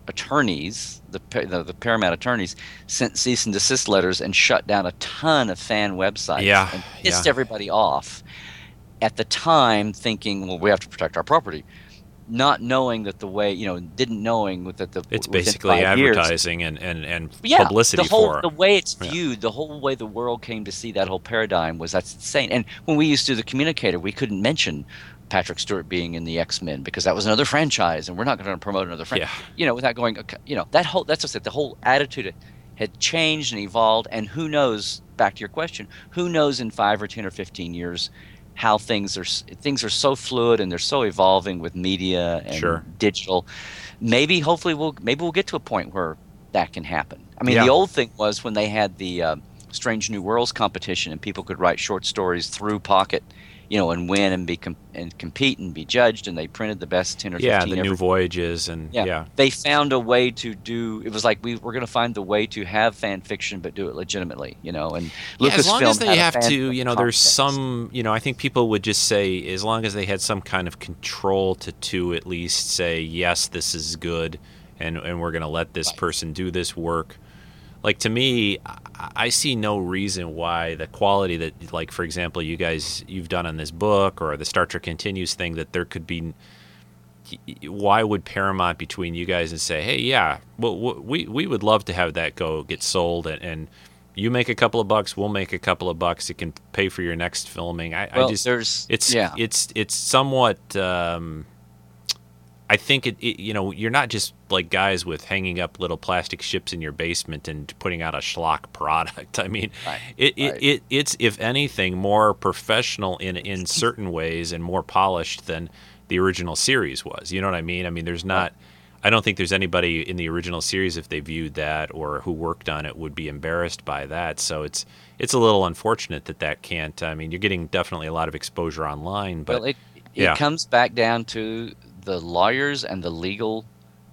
attorneys, the, the the Paramount attorneys, sent cease and desist letters and shut down a ton of fan websites. Yeah, and pissed yeah. everybody off. At the time, thinking, well, we have to protect our property, not knowing that the way you know, didn't knowing that the It's basically five years- advertising and, and, and yeah, publicity the whole, for the way it's Yeah. viewed, the whole way the world came to see that whole paradigm was that's insane. And when we used to do the communicator, we couldn't mention Patrick Stewart being in the X Men because that was another franchise, and we're not going to promote another franchise. Yeah. You know, without going, you know, that whole that's what I said. The whole attitude had changed and evolved, and who knows? Back to your question, who knows in five or ten or fifteen years how things are things are so fluid and they're so evolving with media and Sure. digital. Maybe, hopefully, we'll maybe we'll get to a point where that can happen. I mean, Yeah. the old thing was when they had the uh, Strange New Worlds competition and people could write short stories through Pocket, you know, and win and be com- and compete and be judged, and they printed the best ten or Yeah, fifteen. the every new voyages and yeah. yeah. They found a way to do. It was like we were going to find the way to have fan fiction, but do it legitimately. You know, and Yeah, as long as they have to, you know, there's contest. some, you know, I think people would just say, as long as they had some kind of control to, to at least say, yes, this is good, and and we're going to let this Right. person do this work. Like to me, I, see no reason why the quality that, like for example, you guys you've done on this book or the Star Trek Continues thing, that there could be. Why would Paramount between you guys and say, hey, yeah, well, we we would love to have that go get sold and. and you make a couple of bucks, we'll make a couple of bucks. It can pay for your next filming. I, Well, I just there's it's yeah. it's it's somewhat. Um, I think it, it. You know, you're not just like guys with hanging up little plastic ships in your basement and putting out a schlock product. I mean, Right, it, it, right. it it's if anything more professional in in certain ways and more polished than the original series was. You know what I mean? I mean, there's not. I don't think there's anybody in the original series if they viewed that or who worked on it would be embarrassed by that. So it's it's a little unfortunate that that can't. I mean, you're getting definitely a lot of exposure online, but well, it it yeah. comes back down to the lawyers and the legal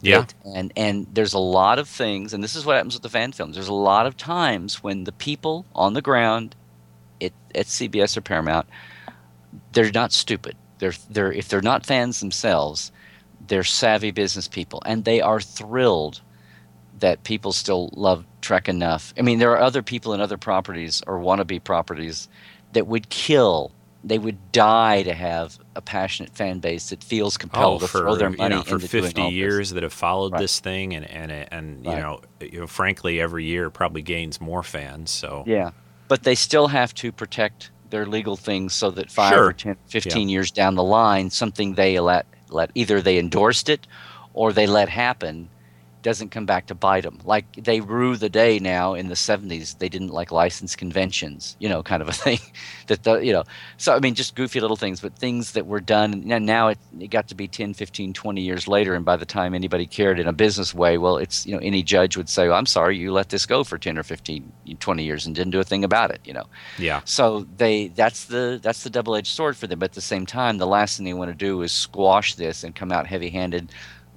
Yeah. and and there's a lot of things and this is what happens with the fan films. There's a lot of times when the people on the ground at, at cbs or paramount they're not stupid. They're they're if they're not fans themselves they're savvy business people. And they are thrilled that people still love trek enough. I mean there are other people in other properties or wannabe properties that would kill they would die to have a passionate fan base that feels compelled oh, to Oh, for throw their you money know, for into doing 50 all this. years that have followed Right. this thing and and and you Right. know, you know frankly every year probably gains more fans so Yeah. But they still have to protect their legal things so that 5 Sure. or 10, 15 years down the line, something they let, let either they endorsed it or they let happen doesn't come back to bite them. Like they rue the day now in the 70s they didn't like license conventions, you know, kind of a thing. that the, you know, so I mean just goofy little things, but things that were done and now it, it got to be 10, 15, 20 years later and by the time anybody cared in a business way, well, it's, you know, any judge would say, well, "I'm sorry, you let this go for 10 or 15, 20 years and didn't do a thing about it," you know. yeah So they that's the that's the double edged sword for them. But at the same time, the last thing they want to do is squash this and come out heavy handed,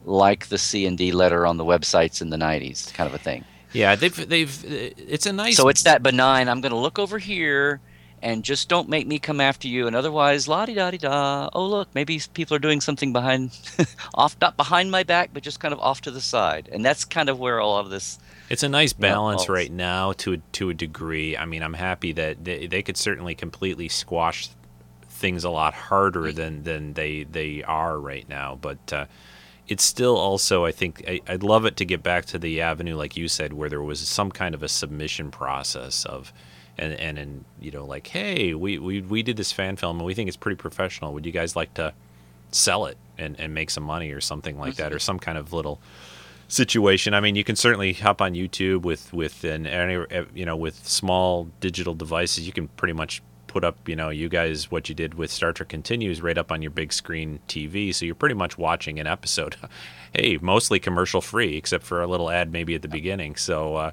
like the C and D letter on the websites in the '90s, kind of a thing. yeah they've they've it's a nice So it's that benign. I'm going to look over here. And just don't make me come after you, and otherwise, la di da di da. Oh look, maybe people are doing something behind, off not behind my back, but just kind of off to the side, and that's kind of where all of this It's a nice balance well- right now to a, to a degree. I mean, I'm happy that they, they could certainly completely squash things a lot harder than than they they are right now, but uh, it's still also I think I, I'd love it to get back to the avenue like you said where there was some kind of a submission process of and and, and you know like hey we, we we did this fan film and we think it's pretty professional would you guys like to sell it and, and make some money or something like that or some kind of little situation. I mean, you can certainly hop on YouTube with with an any you know with small digital devices. You can pretty much put up you know you guys what you did with Star Trek Continues right up on your big screen TV. So you're pretty much watching an episode. hey, mostly commercial free except for a little ad maybe at the beginning. So uh,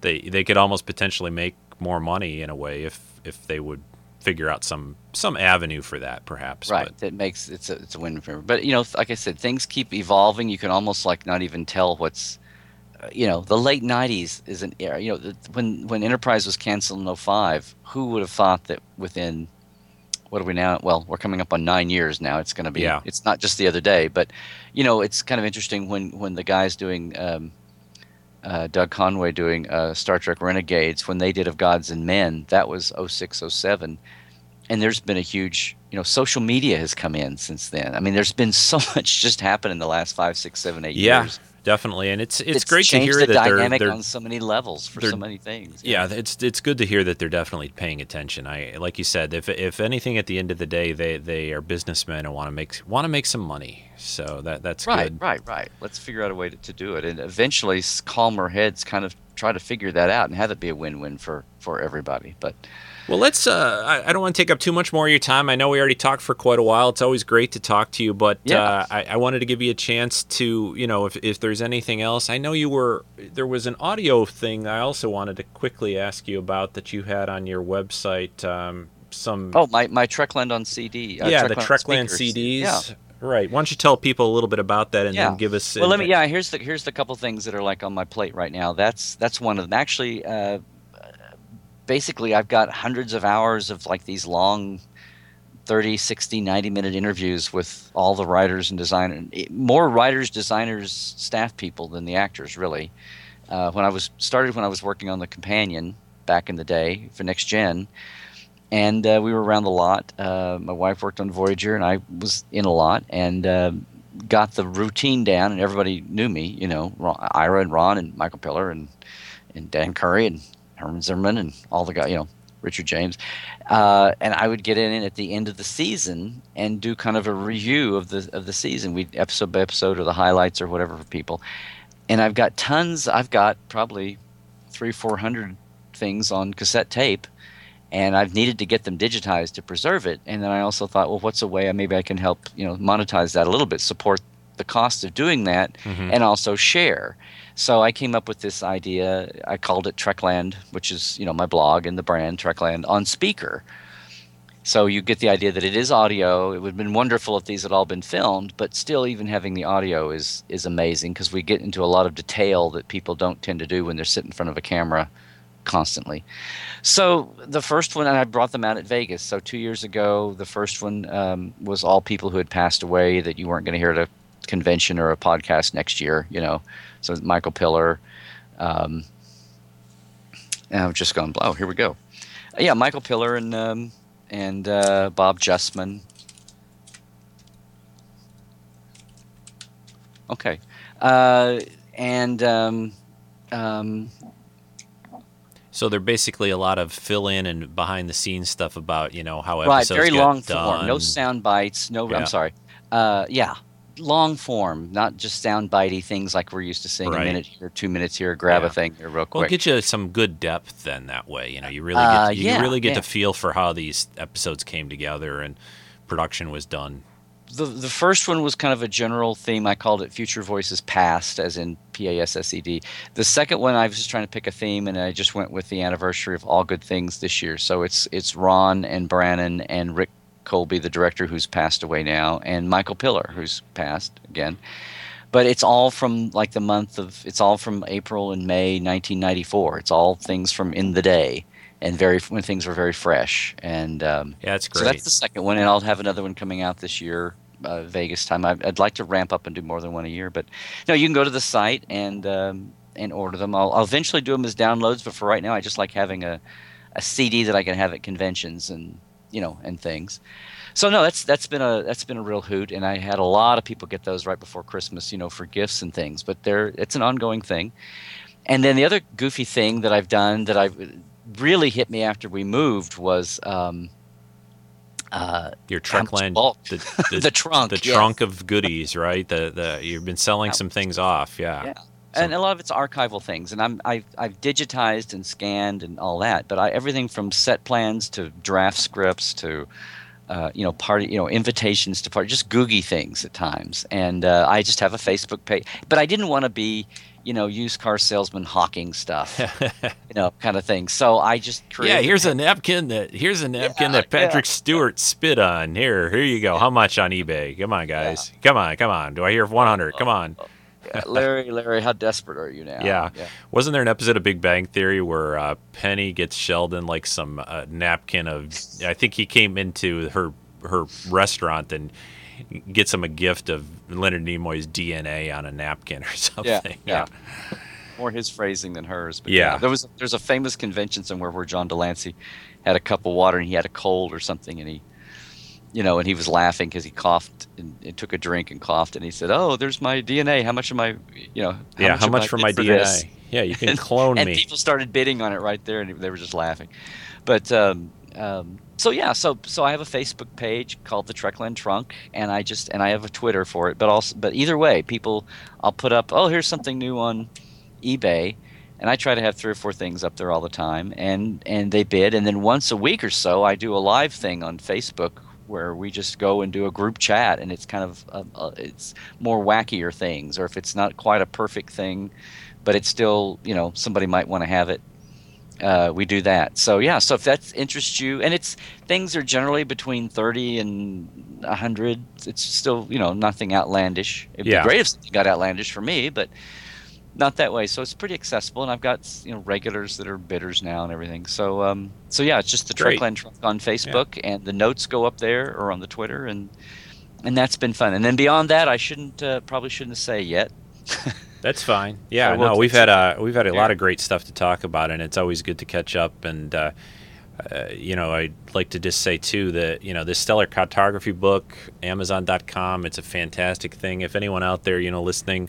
they they could almost potentially make more money in a way if if they would figure out some some avenue for that perhaps. right But- that makes it's a it's a win for but you know like i said things keep evolving you can almost like not even tell what's you know the late 90s is an era you know when when enterprise was canceled in 05 who would have thought that within what are we now well we're coming up on nine years now it's going to be Yeah. it's not just the other day but you know it's kind of interesting when when the guys doing um, uh, Doug Conway doing uh, Star Trek Renegades when they did Of Gods and Men that was 06 07 and there's been a huge you know social media has come in since then. I mean there's been so much just happened in the last five six seven eight yeah, years definitely, and it's it's, great to hear the that they're, dynamic they're on so many levels for so many things yeah, it's it's good to hear that they're definitely paying attention. I like you said, if if anything, at the end of the day, they they are businessmen and want to make want to make some money. So that that's right good. right right let's figure out a way to, to do it and eventually calmer heads kind of try to figure that out and have it be a win-win for for everybody but Well, let's. Uh, I, I don't want to take up too much more of your time. I know we already talked for quite a while. It's always great to talk to you, but Yeah. uh, I, I wanted to give you a chance to, you know, if, if there's anything else. I know you were. There was an audio thing I also wanted to quickly ask you about that you had on your website. Um, some. oh my my trekland on cd uh, yeah, the Trekland Trekland speakers. CDs. yeah Right. Why don't you tell people a little bit about that and Yeah. then give us. well let me yeah here's the here's the couple things that are like on my plate right now that's that's one of them actually uh, basically i've got hundreds of hours of like these long 30 60 90 minute interviews with all the writers and designers more writers designers staff people than the actors really. Uh, when i was started when i was working on the companion back in the day for next gen and uh, we were around the lot. Uh, my wife worked on voyager and i was in a lot and uh, got the routine down and everybody knew me you know Ron, ira and ron and michael piller and, and dan curry and herman zimmerman and all the guys you know richard james uh, and i would get in at the end of the season and do kind of a review of the of the season we episode by episode or the highlights or whatever for people and i've got tons i've got probably three four hundred things on cassette tape and I've needed to get them digitized to preserve it. And then I also thought, well, what's a way maybe I can help you know monetize that a little bit, support the cost of doing that Mhm. and also share. So I came up with this idea. I called it Trekland, which is you know my blog and the brand Trekland on speaker. So you get the idea that it is audio. It would have been wonderful if these had all been filmed, but still, even having the audio is is amazing because we get into a lot of detail that people don't tend to do when they're sitting in front of a camera constantly. So the first one, and I brought them out at Vegas. So two years ago, the first one um, was all people who had passed away that you weren't going to hear at a convention or a podcast next year. You know, so Michael Piller. Um, and I've just gone. Oh, here we go. Yeah, Michael Piller and um, and uh, Bob Justman. Okay, uh, and um, um, So they're basically a lot of fill in and behind the scenes stuff about you know how right, episodes very long done. form, no sound bites, no. Yeah. I'm sorry. Uh, yeah, long form, not just sound bitey things like we're used to seeing Right. a minute here, two minutes here, grab Yeah. a thing here real quick. Well, get you some good depth then that way. You know, you really get Uh, you yeah, really get yeah. the feel for how these episodes came together and production was done. the the first one was kind of a general theme. I called it Future Voices Past, as in P A S S E D. The second one, I was just trying to pick a theme, and I just went with the anniversary of All Good Things this year. So it's it's Ron and Brannon and Rick Kolbe, the director who's passed away now, and Michael Piller, who's passed again. But it's all from like the month of it's all from April and May 1994. It's all things from in the day, and very when things were very fresh. And um, Yeah, it's so great. that's the second one, and I'll have another one coming out this year, uh, Vegas time. I'd, I'd like to ramp up and do more than one a year, but no, you can go to the site and um, and order them. I'll, I'll eventually do them as downloads, but for right now, I just like having a, a CD that I can have at conventions and you know and things. So no, that's that's been a that's been a real hoot, and I had a lot of people get those right before Christmas, you know, for gifts and things. But they're it's an ongoing thing. And then the other goofy thing that I've done that I really hit me after we moved was um, uh, Your much Trekland, bulk? the, The trunk, the yes. trunk of goodies, right? The the you've been selling some things off, yeah. Yeah. And a lot of it's archival things, and I'm I've, I've digitized and scanned and all that. But I everything from set plans to draft scripts to uh, you know party you know invitations to party, just googie things at times. And uh, I just have a Facebook page, but I didn't want to be you know used car salesman hawking stuff, you know kind of thing. So I just created. Yeah, here's a napkin that here's a napkin Yeah, that Patrick Stewart spit on. Here, here you go. How much on eBay? Come on, guys. Come on, come on. Do I hear 100? Come on. Yeah, Larry, Larry, how desperate are you now? Yeah. Wasn't there an episode of Big Bang Theory where uh, Penny gets Sheldon like some uh, napkin of? I think he came into her her restaurant and gets him a gift of Leonard Nimoy's DNA on a napkin or something. Yeah, yeah. More his phrasing than hers. But Yeah. There was there's a famous convention somewhere where John de Lancie had a cup of water and he had a cold or something and he you know, and he was laughing because he coughed and, and took a drink and coughed, and he said, "Oh, there's my DNA. How much am I, you know, yeah. How much for my for DNA? this?" Yeah, you can clone and me. And people started bidding on it right there, and they were just laughing. But um, um, so yeah, so so I have a Facebook page called the Trekland Trunk, and I just and I have a Twitter for it. But also, but either way, people, I'll put up, oh, here's something new on eBay, and I try to have three or four things up there all the time, and and they bid, and then once a week or so, I do a live thing on Facebook where we just go and do a group chat, and it's kind of uh, uh, it's more wackier things, or if it's not quite a perfect thing, but it's still you know somebody might want to have it. Uh, we do that. So yeah. So if that interests you, and it's things are generally between thirty and hundred. It's still you know nothing outlandish. It'd Yeah. be great if something got outlandish for me, but not that way. So it's pretty accessible, and I've got you know regulars that are bidders now and everything. So um, so yeah, it's just the Great. Trekland Trunk on Facebook, and the notes go up there or on the Twitter, and and that's been fun. And then beyond that, I shouldn't uh, probably shouldn't say yet. That's fine. Yeah, So we'll no, we've had a we've had a lot of great stuff to talk about, and it's always good to catch up. And uh, uh, you know, I'd like to just say too that you know this stellar cartography book, Amazon.com, it's a fantastic thing. If anyone out there, you know, listening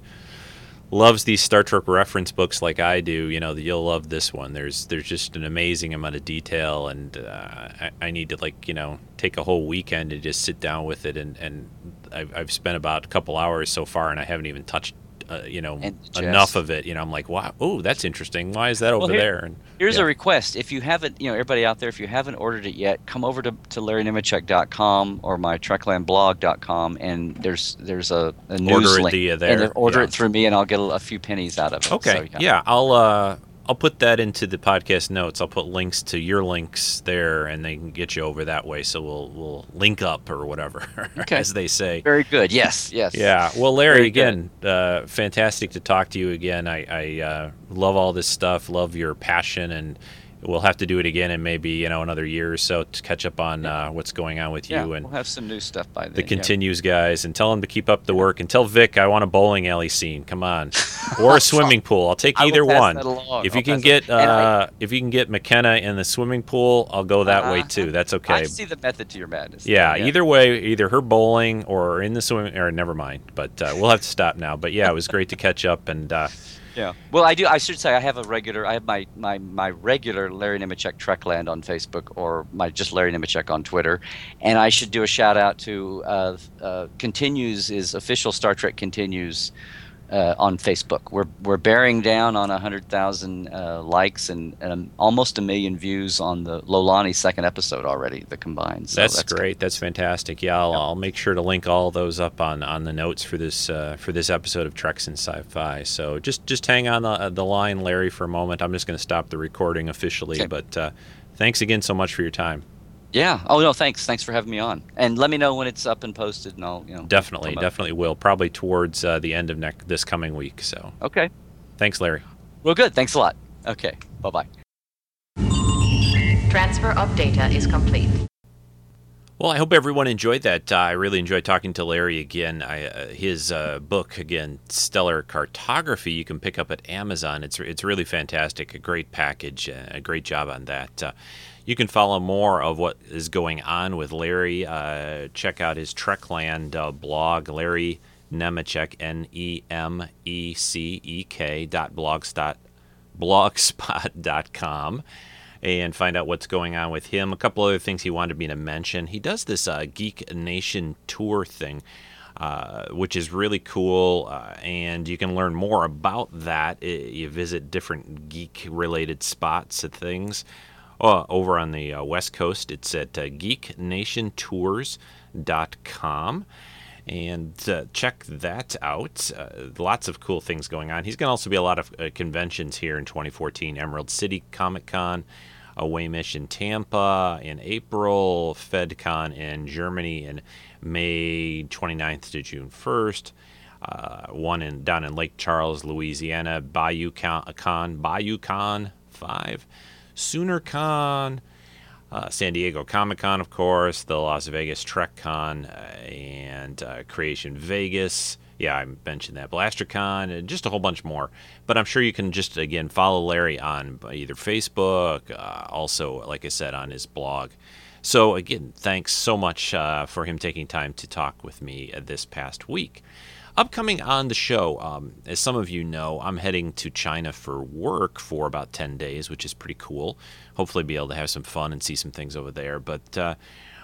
loves these Star Trek reference books like I do, you know, you'll love this one. There's there's just an amazing amount of detail, and uh, I, I need to like you know take a whole weekend to just sit down with it, and and I've, I've spent about a couple hours so far, and I haven't even touched uh, you know, enough of it. You know, I'm like, wow, oh, that's interesting. Why is that over here- there? And Here's yeah. a request. If you haven't, you know, everybody out there, if you haven't ordered it yet, come over to, to LarryNemecek.com or my TreklandBlog.com, and there's there's a, a news Order it link. via And there, then order yeah. it through me, and I'll get a, a few pennies out of it. Okay. So, yeah. I'll uh I'll put that into the podcast notes. I'll put links to your links there and they can get you over that way so we'll we'll link up or whatever Okay. as they say. Very good. Yes. Yes. Yeah. Well, Larry, Very again, uh, fantastic to talk to you again. I, I uh, love all this stuff, love your passion, and we'll have to do it again in maybe, you know, another year or so to catch up on uh, what's going on with Yeah, you and we'll have some new stuff by then. the yeah. continues guys and tell them to keep up the work and tell Vic I want a bowling alley scene. Come on. Or a swimming pool. I'll take either one. If I'll you can get and I- uh, if you can get McKenna in the swimming pool, I'll go that way Uh-huh. too. That's okay. I see the method to your madness. Yeah, either way, either her bowling or in the swimming or never mind. But uh, we'll have to stop now. But yeah, it was great to catch up and uh, Yeah. Well, I do. I should say I have a regular. I have my my my regular Larry Nemecek Trekland on Facebook or my just Larry Nemecek on Twitter, and I should do a shout out to uh, uh, Continues is official Star Trek Continues. Uh, on Facebook, we're we're bearing down on hundred thousand uh, likes and, and almost a million views on the Lolani second episode already. The combined. So that's, great. That's fantastic. Yeah, I'll, I'll make sure to link all those up on, on the notes for this uh, for this episode of Treks and Sci-Fi. So just just hang on the, the line, Larry, for a moment. I'm just going to stop the recording officially. Okay. But uh, thanks again so much for your time. Yeah. Oh no, thanks. Thanks for having me on. And let me know when it's up and posted, and I'll you know Definitely, definitely will. Probably towards uh, the end of next this coming week. So Okay. thanks, Larry. Well, good. Thanks a lot. Okay. Bye bye. Transfer of data is complete. Well, I hope everyone enjoyed that. Uh, I really enjoyed talking to Larry again. I, uh, his uh, book again, Stellar Cartography, you can pick up at Amazon. It's it's really fantastic. A great package. Uh, a great job on that. You can follow more of what is going on with Larry. Uh, check out his Trekland uh, blog, Larry Nemecek, N E M E C E K dot blogspot blogspot.com and find out what's going on with him. A couple other things he wanted me to mention. He does this uh, Geek Nation tour thing, uh, which is really cool, uh, and you can learn more about that. I- You visit different geek related spots and things. Uh, over on the uh, West Coast, it's at uh, geeknationtours.com and uh, check that out. Uh, lots of cool things going on. He's going to also be a lot of uh, conventions here in 2014 Emerald City Comic Con, Away Mission in Tampa in April, FedCon in Germany in May 29th to June 1st. Uh, one in down in Lake Charles, Louisiana, Bayou Con Bayou Con 5, Sooner Con, uh, San Diego Comic Con, of course, the Las Vegas Trek Con, uh, and uh, Creation Vegas. Yeah, I mentioned that. BlasterCon, and just a whole bunch more. But I'm sure you can just, again, follow Larry on either Facebook, uh, also, like I said, on his blog. So, again, thanks so much uh, for him taking time to talk with me uh, this past week. Upcoming on the show, um, as some of you know, I'm heading to China for work for about 10 days, which is pretty cool. Hopefully, be able to have some fun and see some things over there. But uh,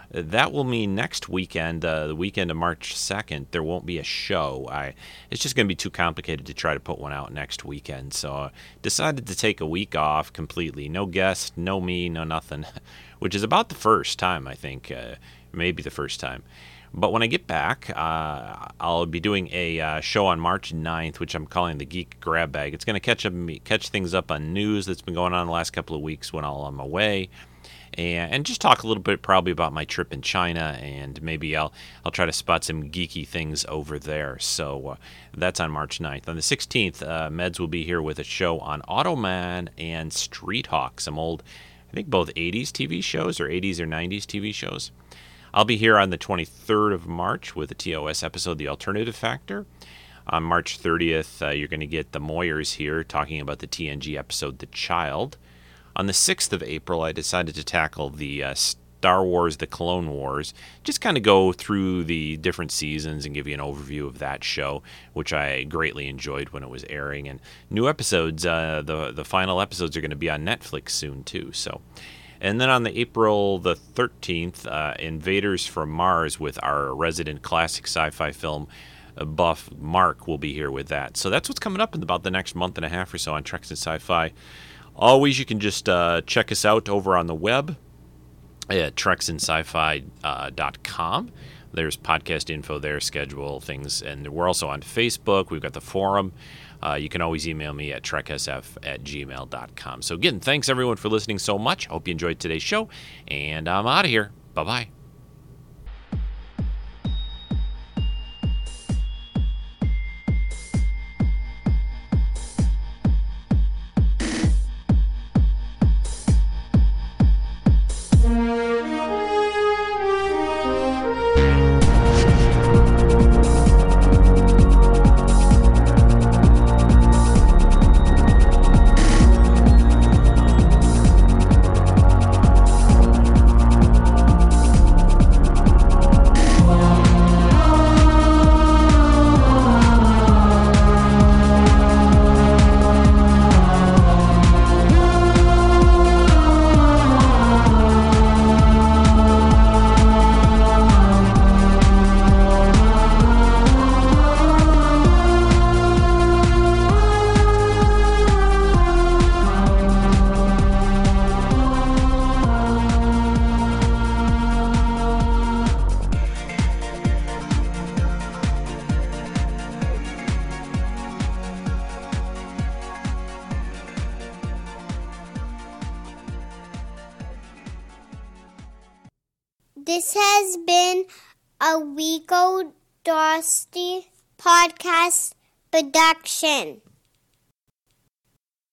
that will mean next weekend, uh, the weekend of March 2nd, there won't be a show. I It's just going to be too complicated to try to put one out next weekend. So I decided to take a week off completely. No guest, no me, no nothing, which is about the first time, I think. Uh, maybe the first time. But when I get back, uh, I'll be doing a uh, show on March 9th, which I'm calling the Geek Grab Bag. It's going to catch up, catch things up on news that's been going on the last couple of weeks when I'm away, and, and just talk a little bit probably about my trip in China, and maybe I'll I'll try to spot some geeky things over there. So uh, that's on March 9th. On the 16th, uh, Meds will be here with a show on Automan and Street Hawk, some old, I think both 80s TV shows or 80s or 90s TV shows. I'll be here on the 23rd of March with a TOS episode, The Alternative Factor. On March 30th, uh, you're going to get the Moyers here talking about the TNG episode, The Child. On the 6th of April, I decided to tackle the uh, Star Wars, The Clone Wars. Just kind of go through the different seasons and give you an overview of that show, which I greatly enjoyed when it was airing. And new episodes, uh, the, the final episodes are going to be on Netflix soon, too. So. And then on the April the 13th, uh, Invaders from Mars with our resident classic sci-fi film, uh, buff Mark will be here with that. So that's what's coming up in about the next month and a half or so on Treks and Sci-Fi. Always, you can just uh, check us out over on the web at treksandsci-fi.com. There's podcast info there, schedule things, and we're also on Facebook. We've got the forum. Uh, you can always email me at treksf at gmail.com. So, again, thanks everyone for listening so much. Hope you enjoyed today's show, and I'm out of here. Bye bye. Production.